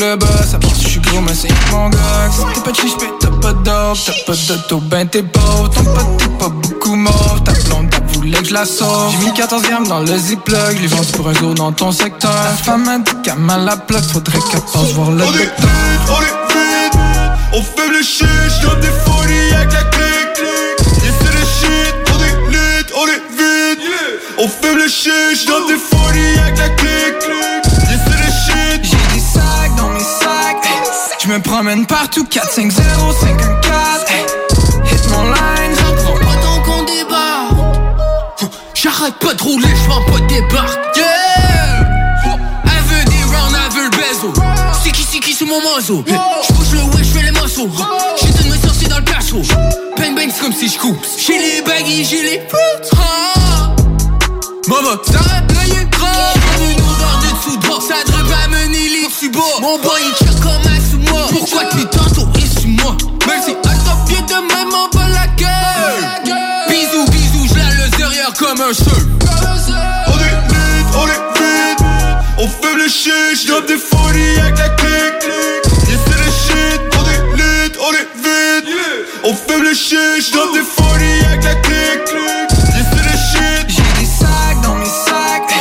Speaker 16: Le boss. À part si je suis gros, mais c'est mon gox. T'es pas de chiche, t'as pas dope. T'as pas d'auto, ben t'es pauvre. Ton pote, t'es pas beaucoup mauve. Ta blonde, t'as voulu que je la sauve. J'ai mis 14 grammes dans le ziploc. Les vendu pour un jour dans ton secteur. La femme a dit qu'elle m'a la plaque. Faudrait qu'elle passe voir le
Speaker 7: On est
Speaker 16: docteur.
Speaker 7: vite, on est vite On fume le shit, j'donne des folies avec la clique Yeah c'est le shit, on est lit, on est vite On fume le shit, j'donne des folies
Speaker 16: promène partout, 4, 5, 0, 5, 1, 4. Hit mon line, j'en prends pas tant qu'on débarque. J'arrête pas de rouler, j'prends pas de débarque. Yeah! Elle veut des rounds, elle veut le qui, c'est qui, c'est mon mozo. J'bouge le ouais, j'fais les morceaux. J'ai de me sortir dans le perso. Bang bang, c'est comme si j'coupe. J'ai les baggy, j'ai les putes. Ah! Maman, t'arrêtes l'œil gras Une odeur de bord, ça devrait pas mener les subos Mon boy il Pourquoi tu tantôt et sous moi? Si à top pied de même en bas la gueule. Bisous, bisous, je la le derrière comme un seul
Speaker 7: On est lit, on est vite. On fume le shit, j'donne des folies avec la clique. Yeah c'est le shit, on est lit, on est vite. On fume le shit, j'donne des folies avec la clique. C'est le shit.
Speaker 16: J'ai des sacs dans mes sacs.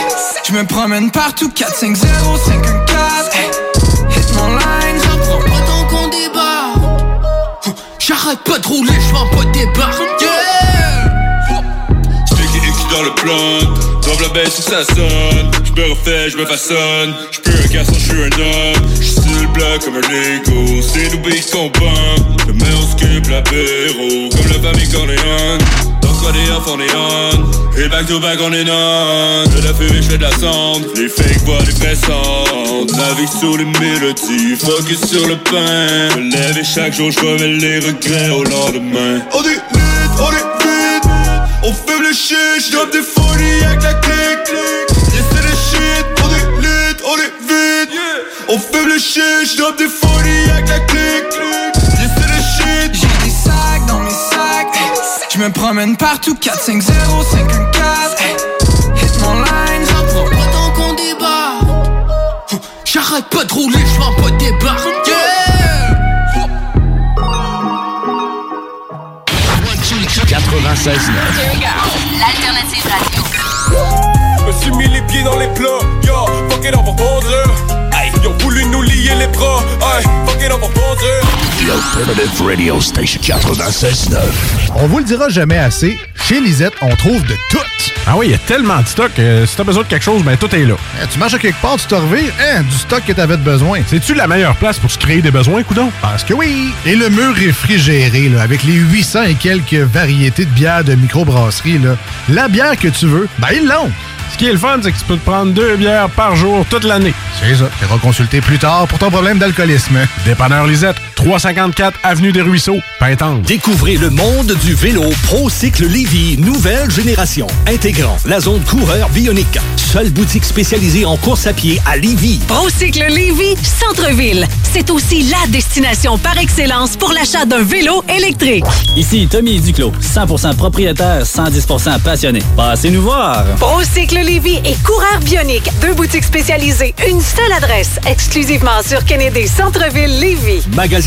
Speaker 16: Je me promène partout 4, 5, 0, 5, 1, 4 J'arrête pas de rouler, j'prends pas de débarque Yeah!
Speaker 7: Sticky X dans le blunt Drop la baisse ça sonne. J'me refais, j'me façonne. J'puis un garçon, j'suis un homme. J'suis sur le bloc comme un Lego. C'est nous beats qu'on bombe Le on skip l'apéro Comme la famille Corleone Quoi des off on est on Et back to back on est on De la fumée j'fais de la cendre. Les les vrais centres. Navigue sur les mélodies Focus sur le pain. Me lève et chaque jour j'remets les regrets au lendemain
Speaker 16: Je me promène partout. 4, 5, 0, 5, 1, 4 Hit mon line, j'en prends pas tant qu'on débarque J'arrête pas de rouler, j'prends pas de débarque Yeah!
Speaker 65: 96
Speaker 66: L'alternative radio.
Speaker 7: Je me suis mis les pieds dans les plats, yo, fuck it, on va voulu nous lier les bras, aïe, fuck it, on va
Speaker 67: Radio Station 96.9.
Speaker 35: On vous le dira jamais assez, chez Lisette, on trouve de tout.
Speaker 68: Ah oui, il y a tellement de stock. euh, si t'as besoin de quelque chose, ben tout est là.
Speaker 35: Eh, tu marches à quelque part, tu te revires, hein, du stock que t'avais de besoin.
Speaker 68: C'est-tu la meilleure place pour se créer des besoins, coudon?
Speaker 35: Parce que oui! Et le mur réfrigéré, là, avec les 800 et quelques variétés de bières de microbrasserie, là, la bière que tu veux, ben ils l'ont!
Speaker 68: Ce qui est le fun, c'est que tu peux te prendre deux bières par jour toute l'année.
Speaker 35: C'est ça. Tu consulter plus tard pour ton problème d'alcoolisme.
Speaker 68: Dépanneur Lisette, 354 Avenue des Ruisseaux, Pintante.
Speaker 15: Découvrez le monde du vélo ProCycle Lévy, nouvelle génération, intégrant la zone coureur bionique. Seule boutique spécialisée en course à pied à Lévy.
Speaker 39: Procycle Lévy, centre-ville. C'est aussi la destination par excellence pour l'achat d'un vélo électrique.
Speaker 69: Ici Tommy Duclos, 100% propriétaire, 110% passionné. Passez nous voir.
Speaker 39: Procycle Lévy et Coureur Bionique, deux boutiques spécialisées, une seule adresse, exclusivement sur Kennedy Centre-ville Lévy.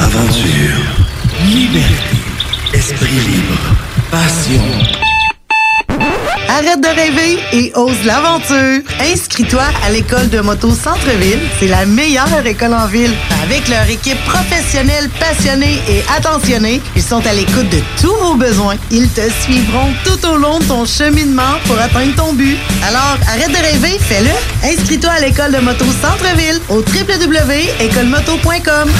Speaker 67: Aventure, liberté, esprit libre, passion.
Speaker 18: Arrête de rêver et ose l'aventure. Inscris-toi à l'école de moto Centre-ville. C'est la meilleure école en ville. Avec leur équipe professionnelle, passionnée et attentionnée, ils sont à l'écoute de tous vos besoins. Ils te suivront tout au long de ton cheminement pour atteindre ton but. Alors, arrête de rêver, fais-le. Inscris-toi à l'école de moto Centre-ville au www.écolemoto.com.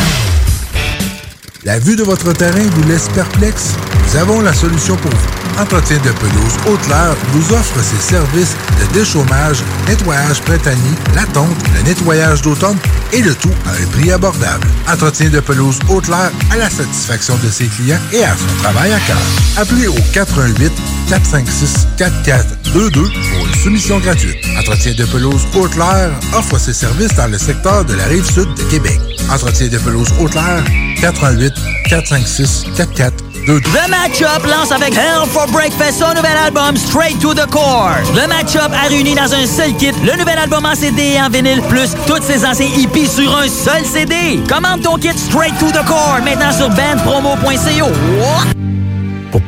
Speaker 13: La vue de votre terrain vous laisse perplexe? Nous avons la solution pour vous. Entretien de pelouse Haute-Lair vous offre ses services de déchômage, nettoyage printanier, la tonte, le nettoyage d'automne et le tout à un prix abordable. Entretien de pelouse Haute-Lair à la satisfaction de ses clients et à son travail à cœur. Appelez au 88 456 4422 pour une soumission gratuite. Entretien de pelouse Haute-Lair offre ses services dans le secteur de la rive sud de Québec. Entretien de pelouse Haute-Lair 88 456 4422
Speaker 19: The Matchup lance avec Hell for Breakfast son nouvel album Straight to the Core. Le Matchup a réuni dans un seul kit le nouvel album en CD et en vinyle, plus tous ses anciens hippies sur un seul CD. Commande ton kit Straight to the Core maintenant sur bandpromo.co.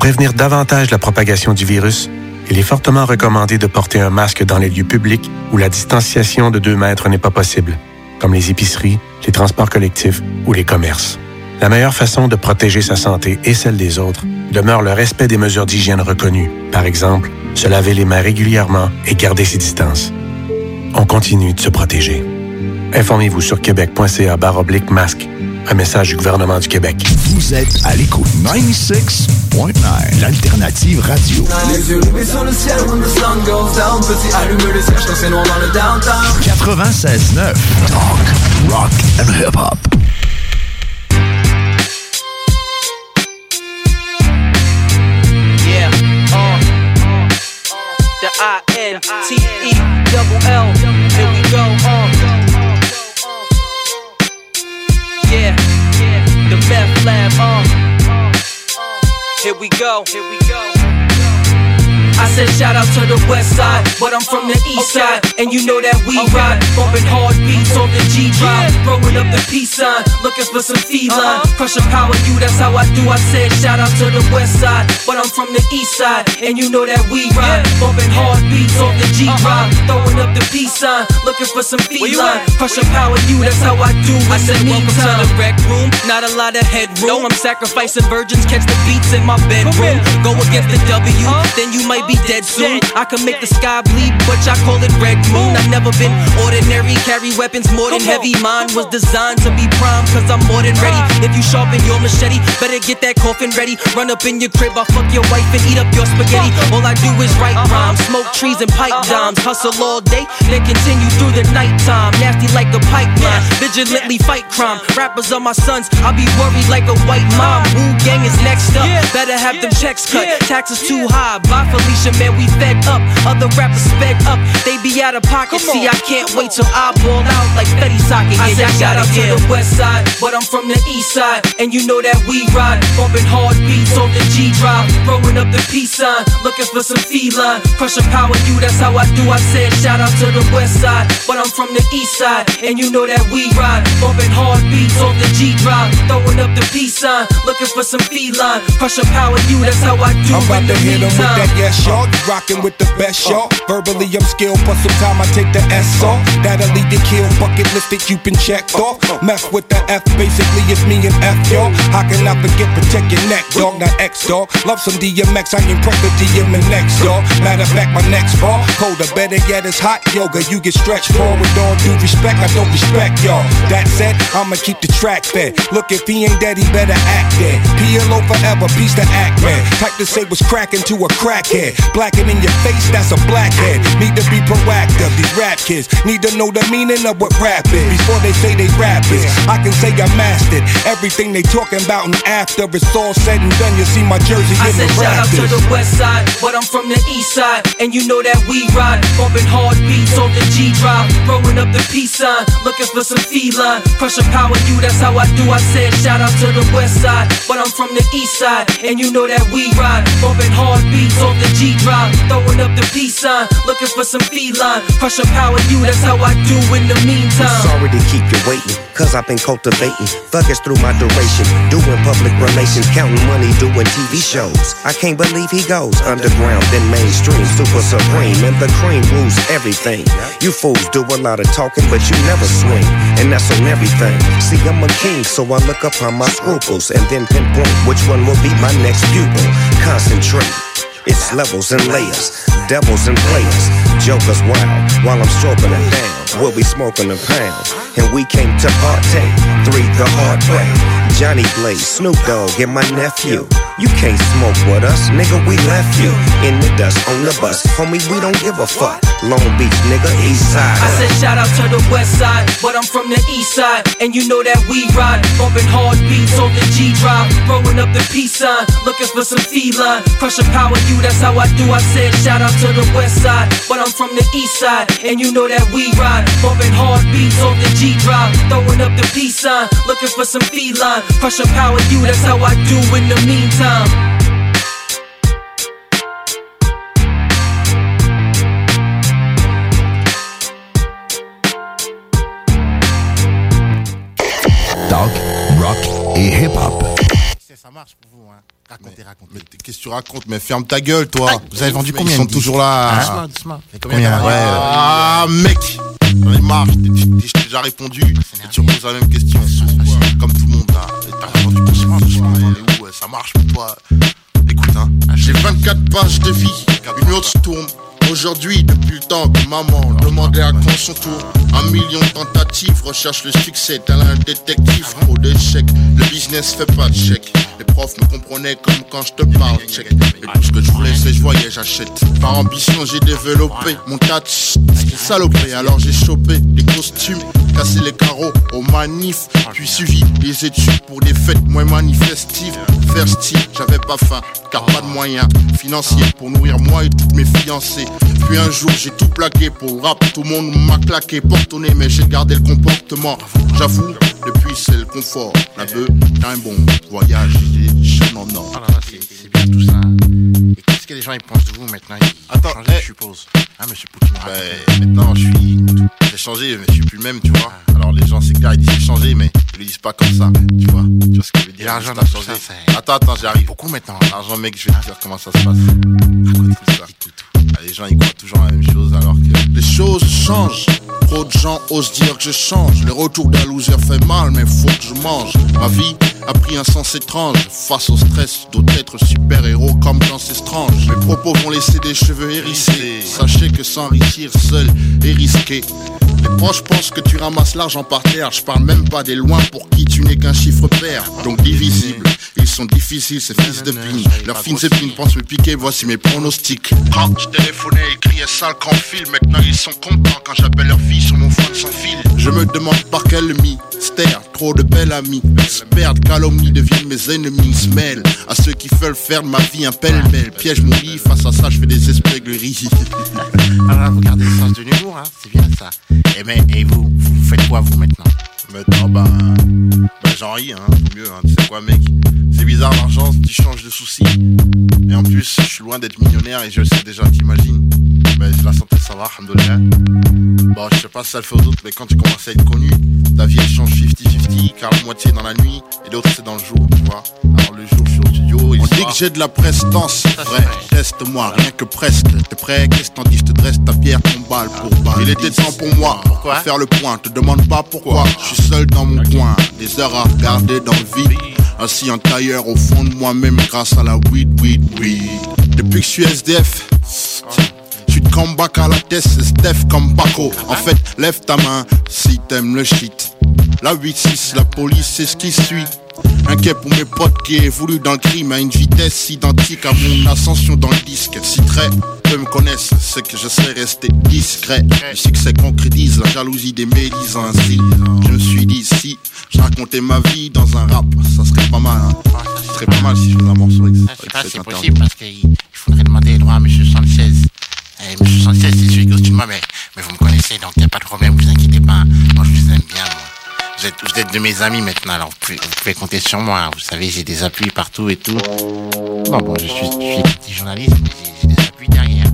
Speaker 70: Pour prévenir davantage la propagation du virus, il est fortement recommandé de porter un masque dans les lieux publics où la distanciation de 2 mètres n'est pas possible, comme les épiceries, les transports collectifs ou les commerces. La meilleure façon de protéger sa santé et celle des autres demeure le respect des mesures d'hygiène reconnues. Par exemple, se laver les mains régulièrement et garder ses distances. On continue de se protéger. Informez-vous sur québec.ca masque. Un message du gouvernement du Québec.
Speaker 67: Vous êtes à l'écoute 96.9, l'alternative radio.
Speaker 71: Les yeux rivés sur le ciel when the sun goes down Petit allume les cierges quand c'est noir dans le downtown
Speaker 67: 96.9, talk, rock and hip-hop.
Speaker 72: Yeah, uh, the I the meth lab, uh. Here we go, here we go. I said shout out to the west side, but I'm from the east side, and you know that we ride, bumping hard beats on the G drive, throwing up the peace sign, looking for some feline, uh-huh. crushing power you, that's how I do. I said shout out to the west side, but I'm from the east side, and you know that we ride, bumping hard beats on the G uh-huh. drive, throwing up the peace sign, looking for some feline, crushing power you, that's how I do. I said welcome to the rec room, not a lot of headroom. No, I'm sacrificing virgins, catch the beats in my bedroom. Go against the W, then you might be dead soon. I can make the sky bleed, but I call it red moon. I've never been ordinary, carry weapons more than heavy. Mine was designed to be prime, cause I'm more than ready. If you sharpen your machete, better get that coffin ready. Run up in your crib, I'll fuck your wife and eat up your spaghetti. All I do is write rhymes, smoke trees and pipe dimes. Hustle all day, then continue through the nighttime. Nasty like a pipeline, vigilantly fight crime. Rappers are my sons, I'll be worried like a white mom. Wu gang is next up, better have them checks cut. Taxes too high, bye Felicia
Speaker 22: generation, man, we fed up. Other rappers sped up, they be out of pocket. See, I can't wait till I ball out like Fetty socket.
Speaker 72: I
Speaker 22: Yeah,
Speaker 72: said
Speaker 22: y'all
Speaker 72: shout
Speaker 22: got
Speaker 72: out
Speaker 22: it,
Speaker 72: to
Speaker 22: yeah.
Speaker 72: the west side, but I'm from the east side, and you know that we ride, bumping hard beats on the G drive, throwing up the peace sign, looking for some feline, crushing power you. That's how I do. I said shout out to the west side, but I'm from the east side, and you know that we ride, bumping hard beats on the G drive, throwing up the peace sign, looking for some feline, crushing power you. That's how I do.
Speaker 73: I'm about
Speaker 72: in
Speaker 73: to
Speaker 72: the
Speaker 73: hit 'em with
Speaker 72: meantime.
Speaker 73: that yes, y'all. You rockin' with the best, y'all. Verbally, I'm skilled, but sometime I take the S off. That'll lead to kill bucket list that you been checked off. Mess with the F, basically it's me and F, y'all. How can I forget protect your neck, dog? Not X, dog. Love some DMX, I ain't prep the DMX, dog. Matter of fact, my next bar colder, better yet, it's hot yoga. You get stretched for with all due respect. I don't respect y'all. That said, I'ma keep the track fed. Look, if he ain't dead, he better act dead. PLO forever, peace to act man. Type to say was cracking to a crackhead. Blacking in your face, that's a blackhead. Need to be proactive. These rap kids need to know the meaning of what rap is before they say they rap is. I can say I mastered everything they talking about, and after it's all said and done, you see my jersey
Speaker 72: I
Speaker 73: in the
Speaker 72: said shout out to the west side, but I'm from the east side, and you know that we ride, bumping hard beats on the G drive, throwing up the peace sign, looking for some feline, crushing power you. That's how I do. I said shout out to the west side, but I'm from the east side, and you know that we ride, bumping hard beats on the G drive, throwing up the peace sign, looking for some feline, crushing power you. That's how I do in the meantime.
Speaker 74: Sorry to keep you waiting, cause I've been cultivating. Thuggish through my duration, doing public relations, counting money, doing TV shows. I can't believe he goes underground, then mainstream, super supreme, and the cream rules everything. You fools do a lot of talking, but you never swing, and that's on everything. See, I'm a king, so I look upon my scruples and then pinpoint which one will be my next pupil. Concentrate. It's levels and layers, devils and players, jokers wild. While I'm stroking it down, we'll be smoking a pound. And we came to partake, three the hard way. Johnny Blaze, Snoop Dogg, and my nephew. You can't smoke with us, nigga, we left you. In the dust, on the bus, homie, we don't give a fuck. Long Beach, nigga, east side.
Speaker 72: I said shout out to the west side, but I'm from the east side, and you know that we ride, bumping hard beats on the G drive, throwing up the peace sign, looking for some feline, crushing power you. That's how I do. I said shout out to the west side, but I'm from the east side, and you know that we ride, bumping hard beats on the G drive, throwing up the peace sign, looking for some feline, crushing power you. That's how I do in the meantime.
Speaker 75: Talk, rock et hip-hop.
Speaker 58: Ça marche pour vous, hein. Racontez, racontez. Mais qu'est-ce que tu racontes? Mais ferme ta gueule, toi. Vous avez vendu combien Ils sont toujours là. Doucement, doucement. Mais combien Ouais. Ah, mec. J'en ai marre. Je t'ai- je t'ai déjà répondu. Et tu reposes la même question. Comme tout T'as Ça marche pour toi Écoute, hein. J'ai 24 pages de vie. Une autre se tourne. Aujourd'hui, depuis le temps que maman demandait à quand son tour, un million de tentatives recherche le succès, tel un détective, trop d'échecs. Le business fait pas de chèque. Les profs me comprenaient comme quand je te parle, check. Et tout ce que je voulais, c'est je voyais, j'achète. Par ambition, j'ai développé mon touch, salopé. Alors j'ai chopé des costumes, cassé les carreaux aux manifs, puis suivi les études pour des fêtes moins manifestives. Faire style, j'avais pas faim, car pas de moyens financiers pour nourrir moi et toutes mes fiancées. Puis un jour, j'ai tout plaqué pour le rap, tout le monde m'a claqué, nez, mais j'ai gardé le comportement. J'avoue, depuis c'est le confort. La bœuf, un bon voyage, j'ai en or. Ah là là, c'est bien tout ça. Et qu'est-ce que les gens ils pensent de vous maintenant? Ils Attends, changé, je suppose. Ah, monsieur Poutine. Ben, maintenant, je suis. J'ai changé, mais je suis plus le même, tu vois. Alors, les gens, c'est clair, ils disent j'ai changé, mais ils le disent pas comme ça, tu vois. Tu vois ce que je veux dire? L'argent, t'as changé. Attends, attends, j'arrive. Beaucoup maintenant. L'argent, mec, je vais te dire comment ça se passe. Tout ça. Ah, les gens, ils croient toujours la même chose, alors que. Les choses changent. Trop de gens osent dire que je change. Le retour d'un loser fait mal, mais faut que je mange. Ma vie a pris un sens étrange. Face au stress, d'autres être super-héros comme dans ces strange. Mes propos vont laisser des cheveux hérissés. Sachez que s'enrichir seul est risqué. Les proches pensent que tu ramasses l'argent par terre. Je parle même pas des loin pour qui tu n'es qu'un chiffre pair. Donc divisible. Ils sont difficiles, ces fils de pine. Leurs fines épines pensent me piquer, voici mes pronostics. Téléphonais, ils criaient sale qu'en fil. Maintenant ils sont contents quand j'appelle leur fille sur mon phone sans fil. Je me demande par quel mystère, trop de belles amies. Experts, calomnie deviennent mes ennemis. Se mêlent à ceux qui veulent faire de ma vie un pêle-mêle. Piège mon face à ça, je fais des espiègleries.
Speaker 75: Ah, vous gardez le sens de l'humour, hein, c'est bien ça. Et, mais, et vous, vous faites quoi vous maintenant?
Speaker 58: Maintenant, bah, bah j'en ris, hein, mieux, hein, tu sais quoi, mec? C'est bizarre, l'argent, tu changes de soucis. Et en plus, je suis loin d'être millionnaire et je le sais déjà, t'imagines. Bah, la santé, ça va, alhamdoulilah. Bon, je sais pas si ça le fait aux autres, mais quand tu commences à être connu, ta vie, elle change 50-50, car la moitié dans la nuit et l'autre, c'est dans le jour, tu vois. Alors, le jour, je. On dit que j'ai de la prestance, vrai. Teste-moi, rien que preste. T'es prêt Qu'est-ce que t'en dis? Je te dresse ta pierre, ton balle pour balle. Il était temps pour moi, pour faire le point. Te demande pas pourquoi. Je suis seul dans mon coin, des heures à regarder dans le vide. Assis en tailleur au fond de moi-même grâce à la weed, weed, weed. Depuis que je suis SDF, je suis de comeback à la tête, c'est Steph comme Paco. En fait, lève ta main si t'aimes le shit. La 8-6, la police, c'est ce qui suit. Inquiet pour mes potes qui évoluent dans le crime à une vitesse identique à mon ascension dans le disque. Si très peu me connaissent, c'est que je sais rester discret. Le succès concrétise la jalousie des médisants ainsi. Je me suis dit, si je racontais ma vie dans un rap, ça serait pas mal. Hein. Ça serait pas mal si je faisais un morceau avec,
Speaker 75: si c'est possible parce qu'il faudrait demander les droits à M. 76. Eh, M. 76, c'est celui qui mais, mais vous me connaissez, donc y a pas de problème, vous inquiétez pas. Moi, je vous aime bien. Vous êtes, de mes amis maintenant, alors vous pouvez, compter sur moi. Vous savez, j'ai des appuis partout et tout. Bon, bon, je suis, je suis petit journaliste, mais j'ai des appuis derrière.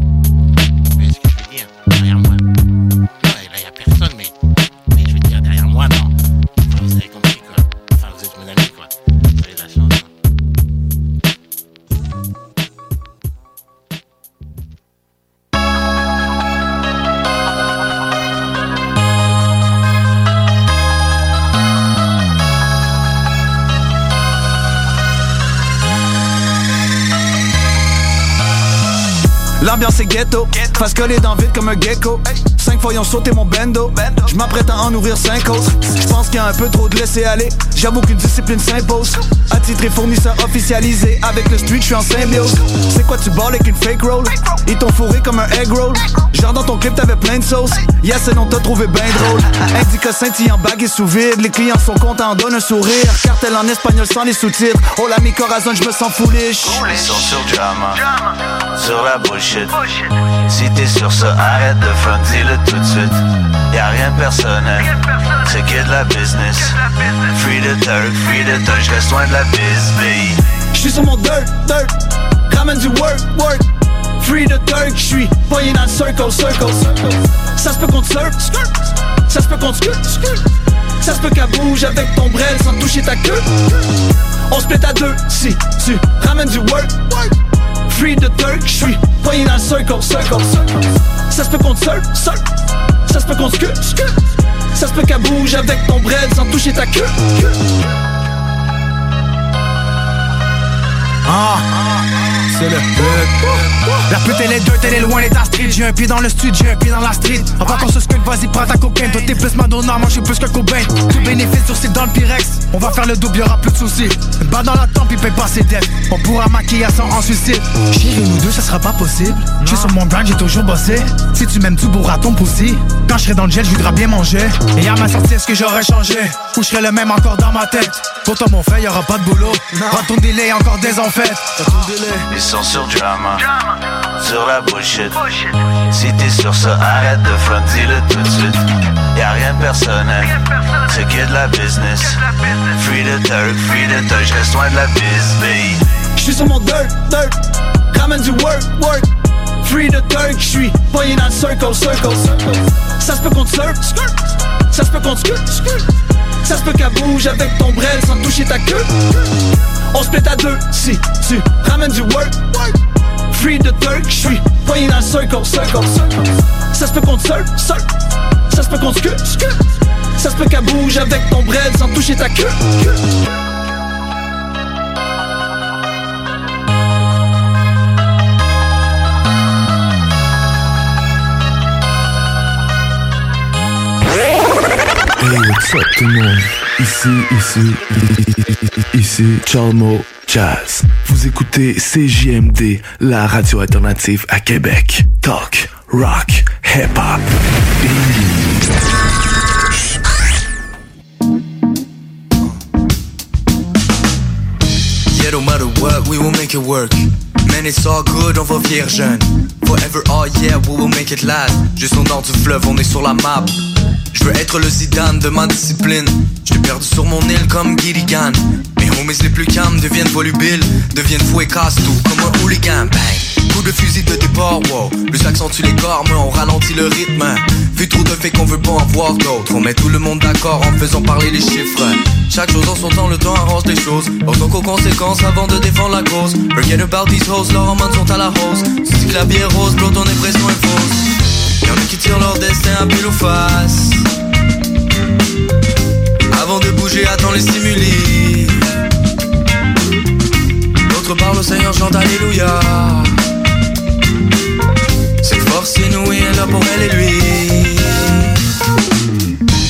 Speaker 63: L'ambiance est ghetto, face collée dans vide comme un gecko. Cinq fois ils ont sauté mon bendo. Je m'apprête à en nourrir cinq autres. Je pense qu'il y a un peu trop de laisser aller. J'avoue qu'une discipline s'impose. Attitré fournisseur officialisé. Avec le street, je suis en symbiose. C'est quoi tu balles avec une fake roll? Ils t'ont fourré comme un egg roll. Genre dans ton clip t'avais plein de sauce. Yes, c'est non t'as trouvé ben drôle. Indica scintillant, bague et sous vide. Les clients sont contents, donne un sourire. Cartel en espagnol sans les sous-titres. Oh l'ami Corazon, je me sens foolish.
Speaker 76: Ils sont sur drama, sur la bullshit. Si t'es sur ça, arrête de front, dis-le tout de suite. Y'a rien de personnel, c'est que de la business. Free the Turk, free the Turk, je reste loin de la baby.
Speaker 63: J'suis sur mon dirt, dirt. Ramène du work, work. Free the Turk, j'suis poigné dans le circle, circle, Ça se peut qu'on te surf, Ça se peut qu'on te Ça se peut qu'elle bouge avec ton bread sans toucher ta queue. On se pète à deux si tu ramènes du work, work Free the Turk, j'suis poigné dans le circle, circle, circle. Ça se peut qu'on te surf, surf Ça se peut qu'on te skirt, skirt Ça se peut qu'elle bouge avec ton bread sans toucher ta queue.
Speaker 77: Ah, c'est le La pute elle est dirt, elle est loin, elle est street. J'ai un pied dans le studio, j'ai un pied dans la street. Avant qu'on se scute, vas-y prends ta cocaine Toi t'es plus Madonna, moi je suis plus que Cobain. Tout bénéfice sur c'est dans le Pyrex. On va faire le double, y'aura plus de soucis. Une balle dans la tempe, il paye pas ses dettes. On pourra maquiller à son en suicide. Chérie, nous deux, ça sera pas possible. J'suis sur mon grind, j'ai toujours bossé. Si tu m'aimes, tu bourras ton poussi Quand je serai dans le gel, je voudrais bien manger. Et à ma sortie, est-ce que j'aurais changé? Ou je serais le même encore dans ma tête? Pour toi mon frère, y'aura pas de boulot. Pas ton délai, encore des en fait
Speaker 76: Ils sont sur drama, sur la bullshit. Si t'es sur ça, arrête de front, dis-le tout de suite. Y'a rien de personnel, c'est que de la business. Free the Turk, free the Turk, je reste loin de la biz, baby.
Speaker 63: J'suis sur mon dirt, dirt. Ramène du work, work. Free the Turk, j'suis poigné dans le circle, circle, Ça se peut qu'on te surf, skirt Ça se peut qu'on te skirt, skirt Ça se peut qu'elle bouge avec ton bread sans toucher ta queue. On se pète à deux si tu ramènes du work, Free the Turk, j'suis poigné dans le circle, circle, circle. Ça se peut qu'on te surf, surf Ça se peut qu'on te Ça se peut qu'elle bouge avec ton bread sans toucher ta queue
Speaker 78: Hey, what's up tout le monde? Ici, ici, ici, Chalmo
Speaker 79: jazz. Vous écoutez CJMD, la radio alternative à Québec. Talk, rock, hip-hop.
Speaker 80: Yeah, no matter what, we will make it work. Man, it's all good, on va vieillir jeune. Forever, oh yeah, we will make it last. Juste au nord du fleuve, on est sur la map. Je veux être le Zidane de ma discipline. J't'ai perdu sur mon île comme Gilligan. Mes homies les plus calmes deviennent volubiles, deviennent fous et cassent tout comme un hooligan. Bang! Coup de fusil de départ, wow. Plus accentue les corps, mais on ralentit le rythme. Vu trop de faits qu'on veut pas en voir d'autres. On met tout le monde d'accord en faisant parler les chiffres. Chaque chose en son temps, le temps arrange les choses. Pensons aux conséquences avant de défendre la cause. Forget about these hoes, leurs hormones sont à la hausse. Si rose, ton impression est fausse. Y'en a qui tirent leur destin à pile ou face. Avant de bouger, attends les stimuli. D'autres parlent au Seigneur, chantent Alléluia. Cette force inouïe est là pour elle et lui.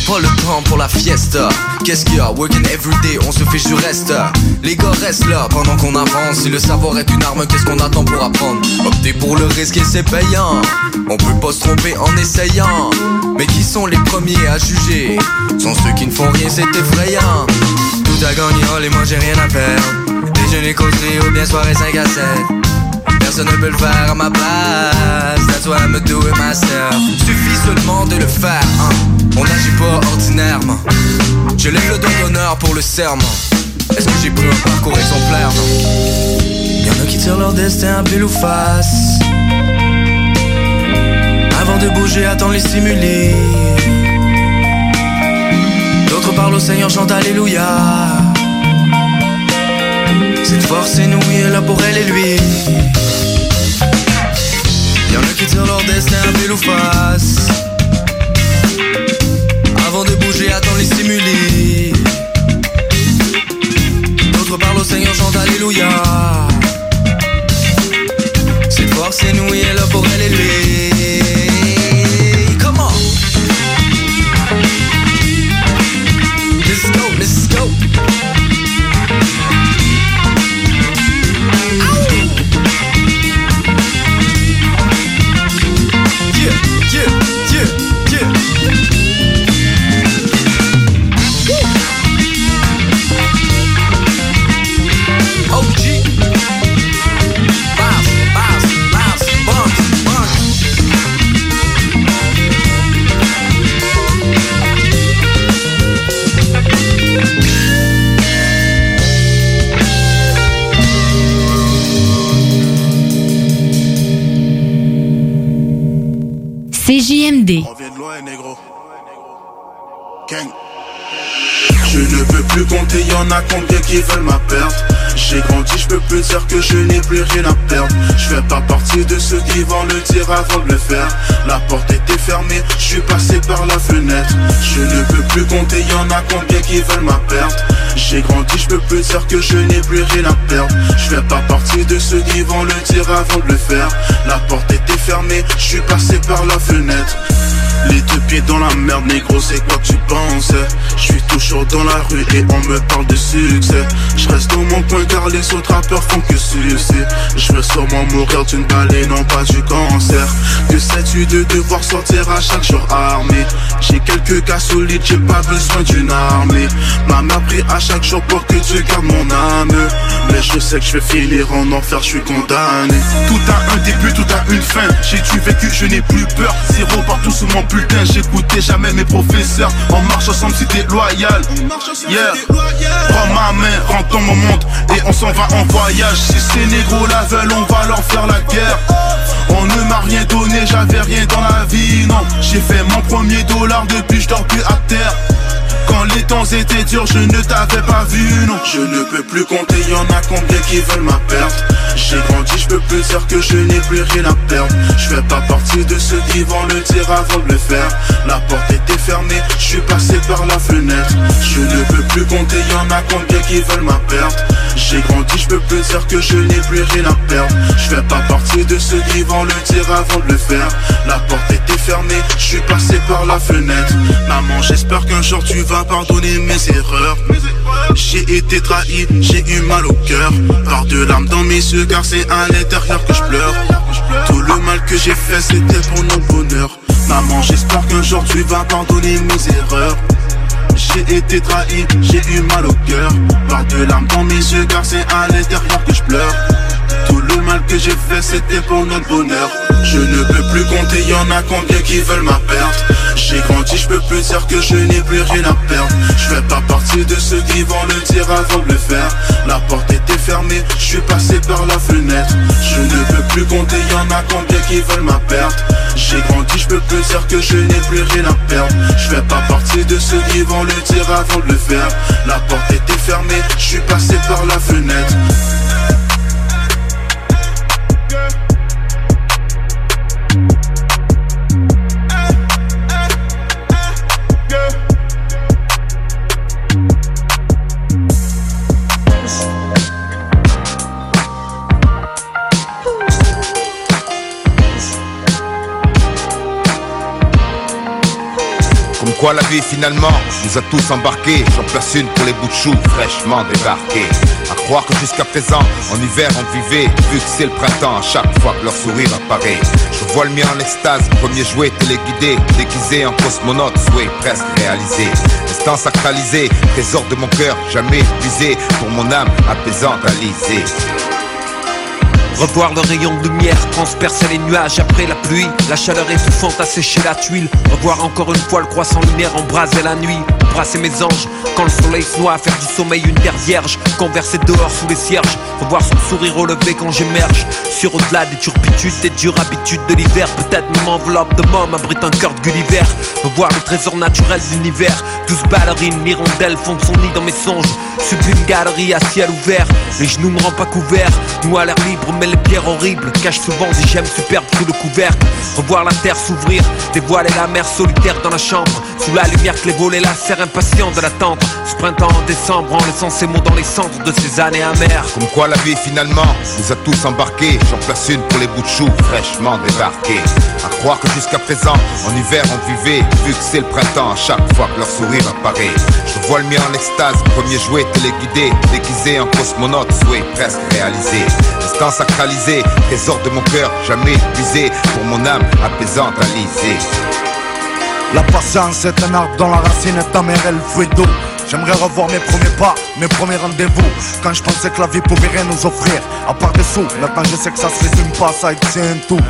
Speaker 80: Pas le temps pour la fiesta. Qu'est-ce qu'il y a? Working everyday, on se fait du reste. Les gars restent là pendant qu'on avance. Si le savoir est une arme, qu'est-ce qu'on attend pour apprendre? Opter pour le risque et c'est payant. On peut pas se tromper en essayant. Mais qui sont les premiers à juger? Sont ceux qui ne font rien, c'est effrayant. Tout a gagné, oh, et moi j'ai rien à perdre. Déjeuner causerie ou bien soirée 5 à 7. Personne ne peut le faire à ma place That's why I'm do it myself Suffit seulement de le faire hein. On n'agit pas ordinairement. Je lève le don d'honneur pour le serment. Est-ce que j'ai pris un parcours exemplaire non? Y'en a qui tirent leur destin à pile ou face. Avant de bouger, attends les stimuli. D'autres parlent au Seigneur, chantent Alléluia. Cette force inouïe est là pour elle et lui. Y'en a qui tirent leur destin à pile ou face Bouger, attends les stimuli. D'autres parlent au Seigneur, chantent Alléluia. Cette force inouïe est là pour elle et
Speaker 43: y'en a combien qui veulent ma perte. J'ai grandi, je peux plus dire que je n'ai plus rien à perdre. Je fais pas partie de ceux qui vont le dire avant de le faire. La porte était fermée, je suis passé par la fenêtre. Je ne peux plus compter, y'en a combien qui veulent ma perte. J'ai grandi, je peux plus dire que je n'ai plus rien à perdre. Je fais pas partie de ceux qui vont le dire avant de le faire. La porte était fermée, je suis passé par la fenêtre les deux pieds dans la merde, négro, c'est quoi que tu penses? Je suis toujours dans la rue et on me parle de succès. Je reste dans mon coin car les autres rappeurs font que succès. Je veux sûrement mourir d'une balle et non pas du cancer. Que sais-tu de devoir sortir à chaque jour armé? J'ai quelques cas solides, j'ai pas besoin d'une armée. Ma mère prie à chaque jour pour que tu gardes mon âme. Mais je sais que je vais finir en enfer, je suis condamné. Tout a un début, tout a une fin. J'ai du vécu, je n'ai plus peur. Zéro partout sous mon j'écoutais jamais mes professeurs. On marche ensemble si t'es loyal. Yeah. Prends ma main, rentre dans mon monde et on s'en va en voyage. Si ces négros la veulent, on va leur faire la guerre. On ne m'a rien donné, j'avais rien dans la vie, non. J'ai fait mon premier dollar depuis je dors plus à terre. Quand les temps étaient durs, je ne t'avais pas vu, non. Je ne peux plus compter, y'en a combien qui veulent ma perte? J'ai grandi, je peux plus dire que je n'ai plus rien à perdre. Je fais pas partie de ceux qui vont le dire avant de le faire. La porte était fermée, je suis passé par la fenêtre. Je ne peux plus compter, y'en a combien qui veulent ma perte? J'ai grandi, je peux plus dire que je n'ai plus rien à perdre. Je fais pas partie de ceux qui vont le dire avant de le faire. La porte était fermée, je suis passé par la fenêtre. Maman, j'espère qu'un jour tu vas pardonner mes erreurs. J'ai été trahi, j'ai eu mal au cœur. Par de larmes dans mes yeux, car c'est à l'intérieur que je pleure. Tout le mal que j'ai fait, c'était pour notre bonheur. Maman, j'espère qu'un jour tu vas pardonner mes erreurs. J'ai été trahi, j'ai eu mal au cœur. Par de larmes dans mes yeux, car c'est à l'intérieur que je pleure. Tout le mal que j'ai fait, c'était pour notre bonheur. Je ne peux plus compter, y en a combien qui veulent ma perte? J'ai grandi, je peux plus dire que je n'ai plus rien à perdre. Je fais pas partie de ceux qui vont le dire avant de le faire. La porte était fermée, je suis passé par la fenêtre. Je ne peux plus compter, y en a combien qui veulent ma perte? J'ai grandi, je peux plus dire que je n'ai plus rien à perdre. Je fais pas partie de ceux qui vont le dire avant de le faire. La porte était fermée, je suis passé par la fenêtre.
Speaker 56: Quoi la vie finalement nous a tous embarqués J'en place une pour les bouts de choux fraîchement débarqués. À croire que jusqu'à présent en hiver on vivait Vu que c'est le printemps à chaque fois que leur sourire apparaît. Je vois le mien en extase, premier jouet téléguidé Déguisé en cosmonaute, souhait presque réalisé. Instant sacralisé, trésor de mon cœur jamais épuisé Pour mon âme apaisante à
Speaker 81: Revoir le rayon de lumière transpercer les nuages après la pluie. La chaleur étouffante a séché la tuile. Revoir encore une fois le croissant lumière embraser la nuit Mes anges. Quand le soleil se noie Faire du sommeil une terre vierge Converser dehors sous les cierges. Revoir son sourire lever quand j'émerge. Sur au-delà des turpitudes, des dures habitudes de l'hiver. Peut-être même enveloppe de môme abrite un cœur de Gulliver. Revoir le trésor naturel de l'univers. Douze ballerines, l'hirondelle font son nid dans mes songes. Sublime galerie à ciel ouvert. Les genoux me rendent pas couverts Nous à l'air libre mais les pierres horribles Cachent souvent des gemmes superbes sous le couvercle. Revoir la terre s'ouvrir Dévoiler la mer solitaire dans la chambre Sous la lumière que les volets la serre impatient de l'attendre Ce printemps en décembre en laissant ses mots dans les cendres de ces années amères.
Speaker 56: Comme quoi la vie finalement nous a tous embarqués. J'en place une pour les bouts de choux fraîchement débarqués. À croire que jusqu'à présent en hiver on vivait Vu que c'est le printemps à chaque fois que leur sourire apparaît. Je vois le mien en extase, premier jouet téléguidé Déguisé en cosmonaute, souhait presque réalisé. Instant sacralisé, trésor de mon cœur jamais épuisé Pour mon âme apaisante à liser
Speaker 78: La patience est un arbre dont la racine est amère et le fruit d'eau J'aimerais revoir mes premiers pas, mes premiers rendez-vous Quand je pensais que la vie pouvait rien nous offrir À part des sous, maintenant je sais que ça se résume pas, ça tient tout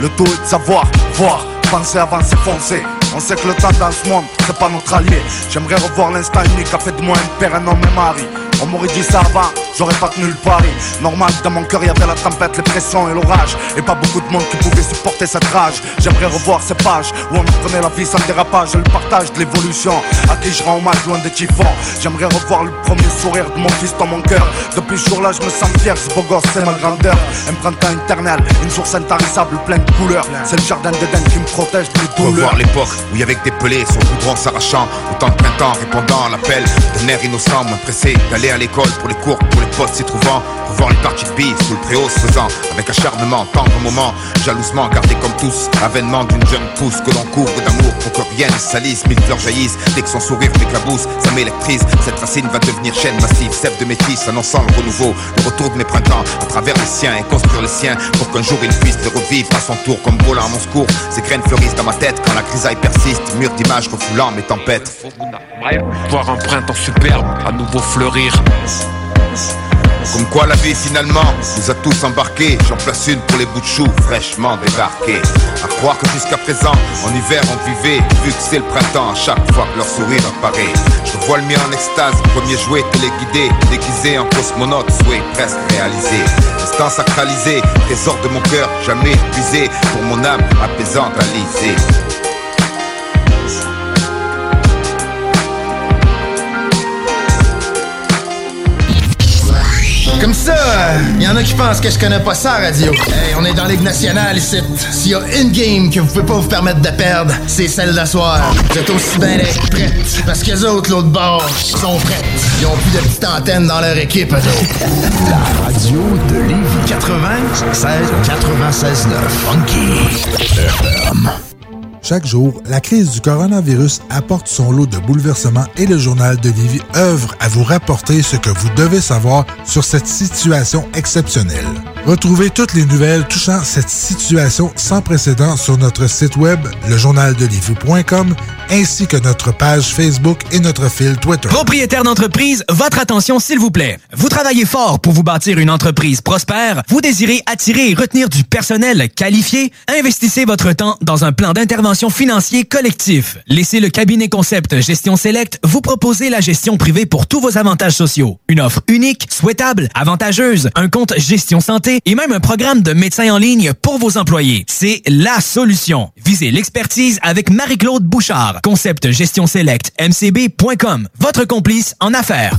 Speaker 78: Le tout est de savoir, voir, penser avant s'effoncer on sait que le temps dans ce monde, c'est pas notre allié J'aimerais revoir l'instant unique, a fait de moi un père, un homme et mari on m'aurait dit ça avant, j'aurais pas tenu le pari. Normal dans mon cœur y avait la tempête, les pressions et l'orage. Et pas beaucoup de monde qui pouvait supporter cette rage. J'aimerais revoir ces pages où on apprenait la vie sans dérapage. Et le partage de l'évolution, à qui je rends hommage loin des typhons J'aimerais revoir le premier sourire de mon fils dans mon cœur. Depuis ce jour-là je me sens fier, ce beau gosse c'est ma grandeur. Un printemps éternel, une source intarissable pleine de couleurs. C'est le jardin d'Éden qui me protège des douleurs.
Speaker 56: Revoir l'époque où y avait des pelés, son goudron s'arrachant. Autant de printemps répondant à l'appel d'un air innocent Moins pressé d'aller à l'école pour les cours, pour les postes s'y trouvant Revoir les parties de billes sous le préau se faisant Avec acharnement, tendre moment, jalousement gardé comme tous. Avènement d'une jeune pousse que l'on couvre d'amour pour que rien ne salisse Mille fleurs jaillissent dès que son sourire m'éclabousse. Ça m'électrise, cette racine va devenir chaîne massive. Sève de métis annonçant le renouveau. Le retour de mes printemps à travers les siens Et construire les siens pour qu'un jour il puisse les revivre à son tour Comme volant à mon secours, ces graines fleurissent dans ma tête Quand la grisaille persiste, mur d'images refoulant mes tempêtes.
Speaker 81: Voir un printemps superbe à nouveau fleurir
Speaker 56: Comme quoi la vie finalement nous a tous embarqués. J'en place une pour les bouts de choux fraîchement débarqués. À croire que jusqu'à présent en hiver on vivait Vu que c'est le printemps à chaque fois que leur sourire apparaît. Je vois le mien en extase, premier jouet téléguidé Déguisé en cosmonaute, souhait presque réalisé. Instant sacralisé, trésor de mon cœur jamais épuisé Pour mon âme apaisante à
Speaker 82: Comme ça, il y en a qui pensent que je connais pas ça, radio. Hey, on est dans Ligue nationale ici. S'il y a une game que vous pouvez pas vous permettre de perdre, c'est celle d'asseoir. Vous êtes aussi bien prêtes. Parce que les autres, l'autre bord, sont prêtes. Ils ont plus de petites antennes dans leur équipe, eux.
Speaker 83: La radio de Lévis 96 96 9 Funky.
Speaker 13: Chaque jour, la crise du coronavirus apporte son lot de bouleversements et le journal de Livy œuvre à vous rapporter ce que vous devez savoir sur cette situation exceptionnelle. Retrouvez toutes les nouvelles touchant cette situation sans précédent sur notre site web, lejournaldelivy.com, ainsi que notre page Facebook et notre fil Twitter.
Speaker 84: Propriétaire d'entreprise, votre attention s'il vous plaît. Vous travaillez fort pour vous bâtir une entreprise prospère, vous désirez attirer et retenir du personnel qualifié, investissez votre temps dans un plan d'intervention financier collectif. Laissez le cabinet concept Gestion Select vous proposer la gestion privée pour tous vos avantages sociaux. Une offre unique, souhaitable, avantageuse, un compte gestion santé et même un programme de médecin en ligne pour vos employés. C'est la solution. Visez l'expertise avec Marie-Claude Bouchard. Concept Gestion Select, mcb.com. Votre complice en affaires.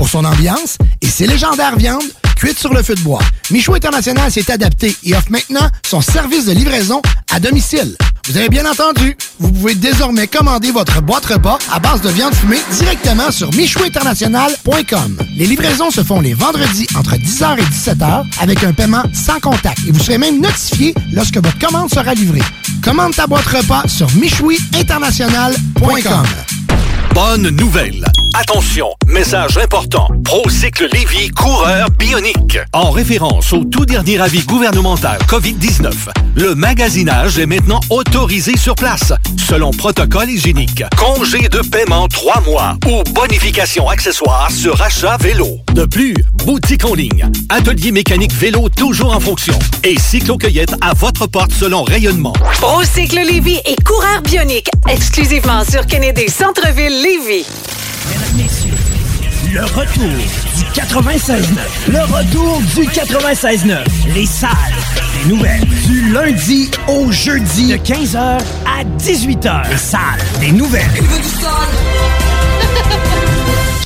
Speaker 14: pour son ambiance et ses légendaires viandes cuites sur le feu de bois. Michoui International s'est adapté et offre maintenant son service de livraison à domicile. Vous avez bien entendu, vous pouvez désormais commander votre boîte repas à base de viande fumée directement sur michouinternational.com. Les livraisons se font les vendredis entre 10h et 17h avec un paiement sans contact et vous serez même notifié lorsque votre commande sera livrée. Commande ta boîte repas sur michouiinternational.com.
Speaker 15: Bonne nouvelle. Attention, message important. Procycle Lévy, coureur bionique. En référence au tout dernier avis gouvernemental COVID-19, le magasinage est maintenant autorisé sur place, selon protocole hygiénique. Congé de paiement trois mois ou bonification accessoire sur achat vélo. De plus, boutique en ligne, atelier mécanique vélo toujours en fonction et cyclo-cueillette à votre porte selon rayonnement.
Speaker 85: Procycle Lévy et coureur bionique, exclusivement sur Kennedy Centre-Ville Lévy.
Speaker 84: Mesdames, messieurs, le retour du 96.9. Le retour du 96.9. Les salles des nouvelles. Du lundi au jeudi. De 15h à 18h. Les salles des nouvelles.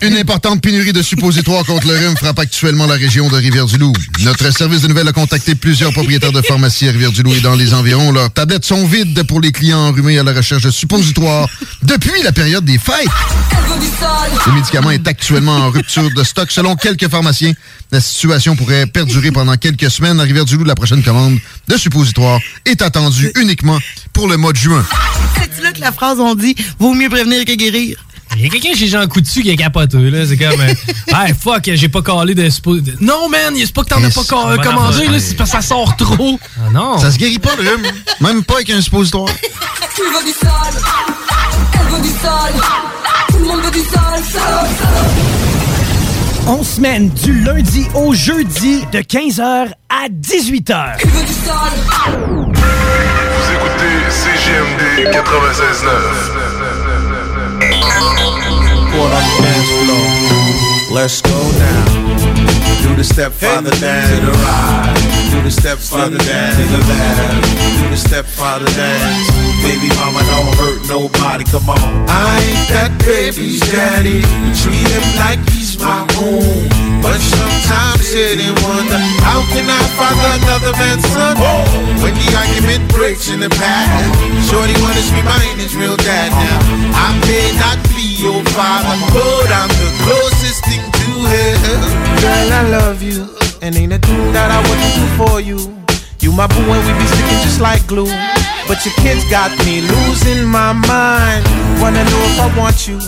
Speaker 86: Une importante pénurie de suppositoires contre le rhume frappe actuellement la région de Rivière-du-Loup. Notre service de nouvelles a contacté plusieurs propriétaires de pharmacies à Rivière-du-Loup et dans les environs. Leurs tablettes sont vides pour les clients enrhumés à la recherche de suppositoires depuis la période des fêtes. Le médicament est actuellement en rupture de stock. Selon quelques pharmaciens, la situation pourrait perdurer pendant quelques semaines. À Rivière-du-Loup, la prochaine commande de suppositoires est attendue uniquement pour le mois de juin.
Speaker 87: C'est là que la phrase on dit vaut mieux prévenir que guérir.
Speaker 35: Il y a quelqu'un chez Jean Coutu qui est capoté, là. C'est comme. euh, hey, fuck, j'ai pas collé de. Non, man, c'est pas que t'en as pas euh, commandé, là. C'est parce que ça sort trop. Ah non.
Speaker 86: Ça se guérit pas, le rhume. Même pas avec un suppositoire.
Speaker 85: Tu veux du sol, elle veut du sol, tout le monde veut du sol, sol,
Speaker 84: On semaine du lundi au jeudi de 15h à 18h.
Speaker 85: Tu veux du sol?
Speaker 5: Vous écoutez CGMD 96.9.
Speaker 88: Let's go now. Do the step father dance to the right. Do the step father dance to the left. Do the step dance. Baby mama don't hurt nobody. Come on. I ain't that baby's daddy. Treat him like he's my own. But sometimes sit and wonder how can I father another man's son? When the argument breaks in the past, shorty wanna be mine is real dad now. I may not be your father, but I'm the closest thing to him. Girl, I love you, and ain't a thing that I wouldn't do for you. You my boo and we be sticking just like glue. But your kids got me losing my mind. Wanna know if I want you,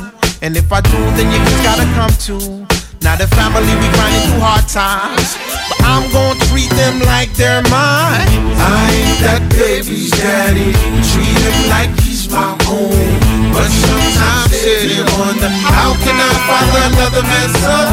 Speaker 88: and if I do, then your kids gotta come too. Now the family we grinding through hard times, but I'm gonna treat them like they're mine. I ain't that baby's daddy, treat him like he's my own. But sometimes sit and wonder how can I father another man's son?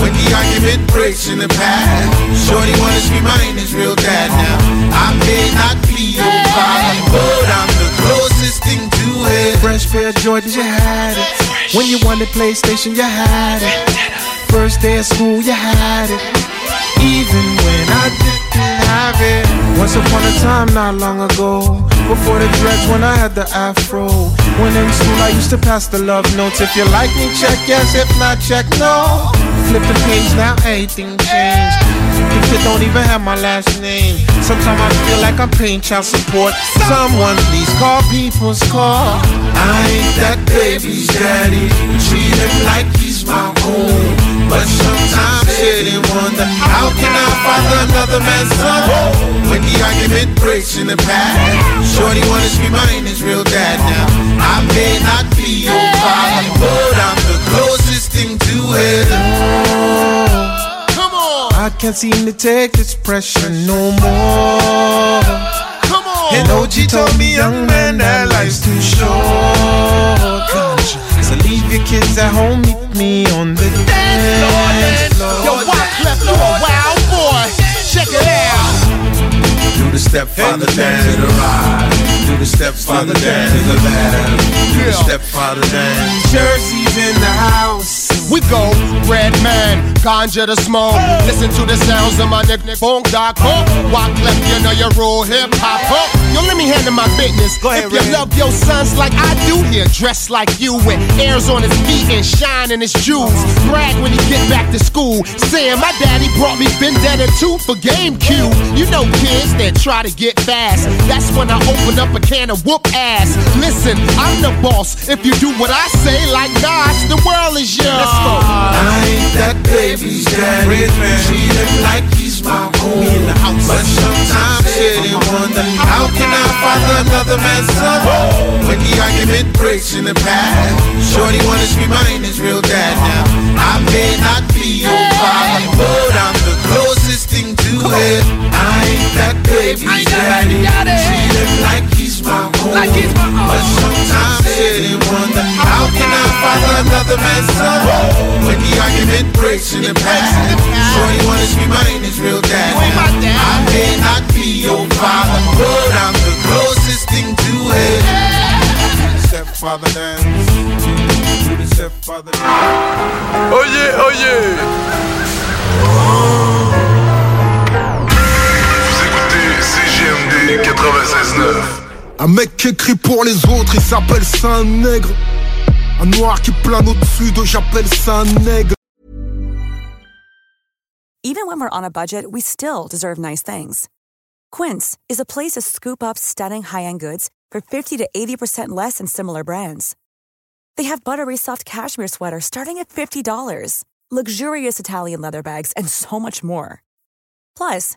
Speaker 88: When the argument breaks in the past, shorty wanna be mine is real dad now. I may not be your father, but I'm the closest thing to it. Fresh pair of Jordans, you had it. When you wanted PlayStation, you had it. First day of school, you had it. Even when I didn't have it. Once upon a time, not long ago. Before the dreads, when I had the afro. When in school, I used to pass the love notes. If you like me, check yes. If not, check no. Flip the page, now everything changed. Kid don't even have my last name. Sometimes I feel like I'm paying child support. Someone please call people's call. I ain't that baby's daddy. Treat him like he's my own. But sometimes sit and wonder how can I father another man's son? When the argument breaks in the past, Shorty wanna be mine is real dad now. I may not be your father, but I'm the closest thing to heaven. Come I can't seem to take this pressure no more. Come on, and OG told me, young man, that life's too short. So leave your kids at home, meet me on the dance floor.
Speaker 89: Yo, Wyclef, you a wild boy. Check it out.
Speaker 88: Do the stepfather dance to the right. Do the stepfather dance to the left. Do the stepfather dance. Jersey's in the house.
Speaker 89: We go, red man, ganja the smoke. Listen to the sounds of my nick nick bong dog hook. Wyclef, you know your real hip hop hook. Yo, let me handle my business. Go ahead, if you
Speaker 88: Red.
Speaker 89: love your sons like I do, here dressed like you with airs on his feet and shine in his jewels. Brag when he get back to school, saying my daddy brought me Vendetta 2 for GameCube. You know kids that try to get fast. That's when I open up a can of whoop ass. Listen, I'm the boss. If you do what I say, like Nas, the world is yours.
Speaker 88: I ain't that baby's daddy. Treat him like he's my own. But sometimes sit and wonder how can I father another man's son? Oh. When the argument breaks in the past, Shorty wanna be mine is real dad now. I may not be your father, but I'm the closest thing to it. I ain't that baby's daddy. Treat him like he's my own. But sometimes sit and wonder how can I father another man's son? When the argument breaks in the past, Shorty wanna be mine is real dad now. I may not be your father, but I'm the closest thing to it. Stepfather dance. Do the stepfather dance.
Speaker 79: Oh yeah, oh yeah. Vous CGMD 96.9.
Speaker 90: Un mec qui écrit pour les autres, il s'appelle ça un nègre. Un noir qui plane au-dessus de, j'appelle ça un nègre.
Speaker 91: Even when we're on a budget, we still deserve nice things. Quince is a place to scoop up stunning high-end goods for 50 to 80% less than similar brands. They have buttery soft cashmere sweaters starting at $50, luxurious Italian leather bags, and so much more. Plus,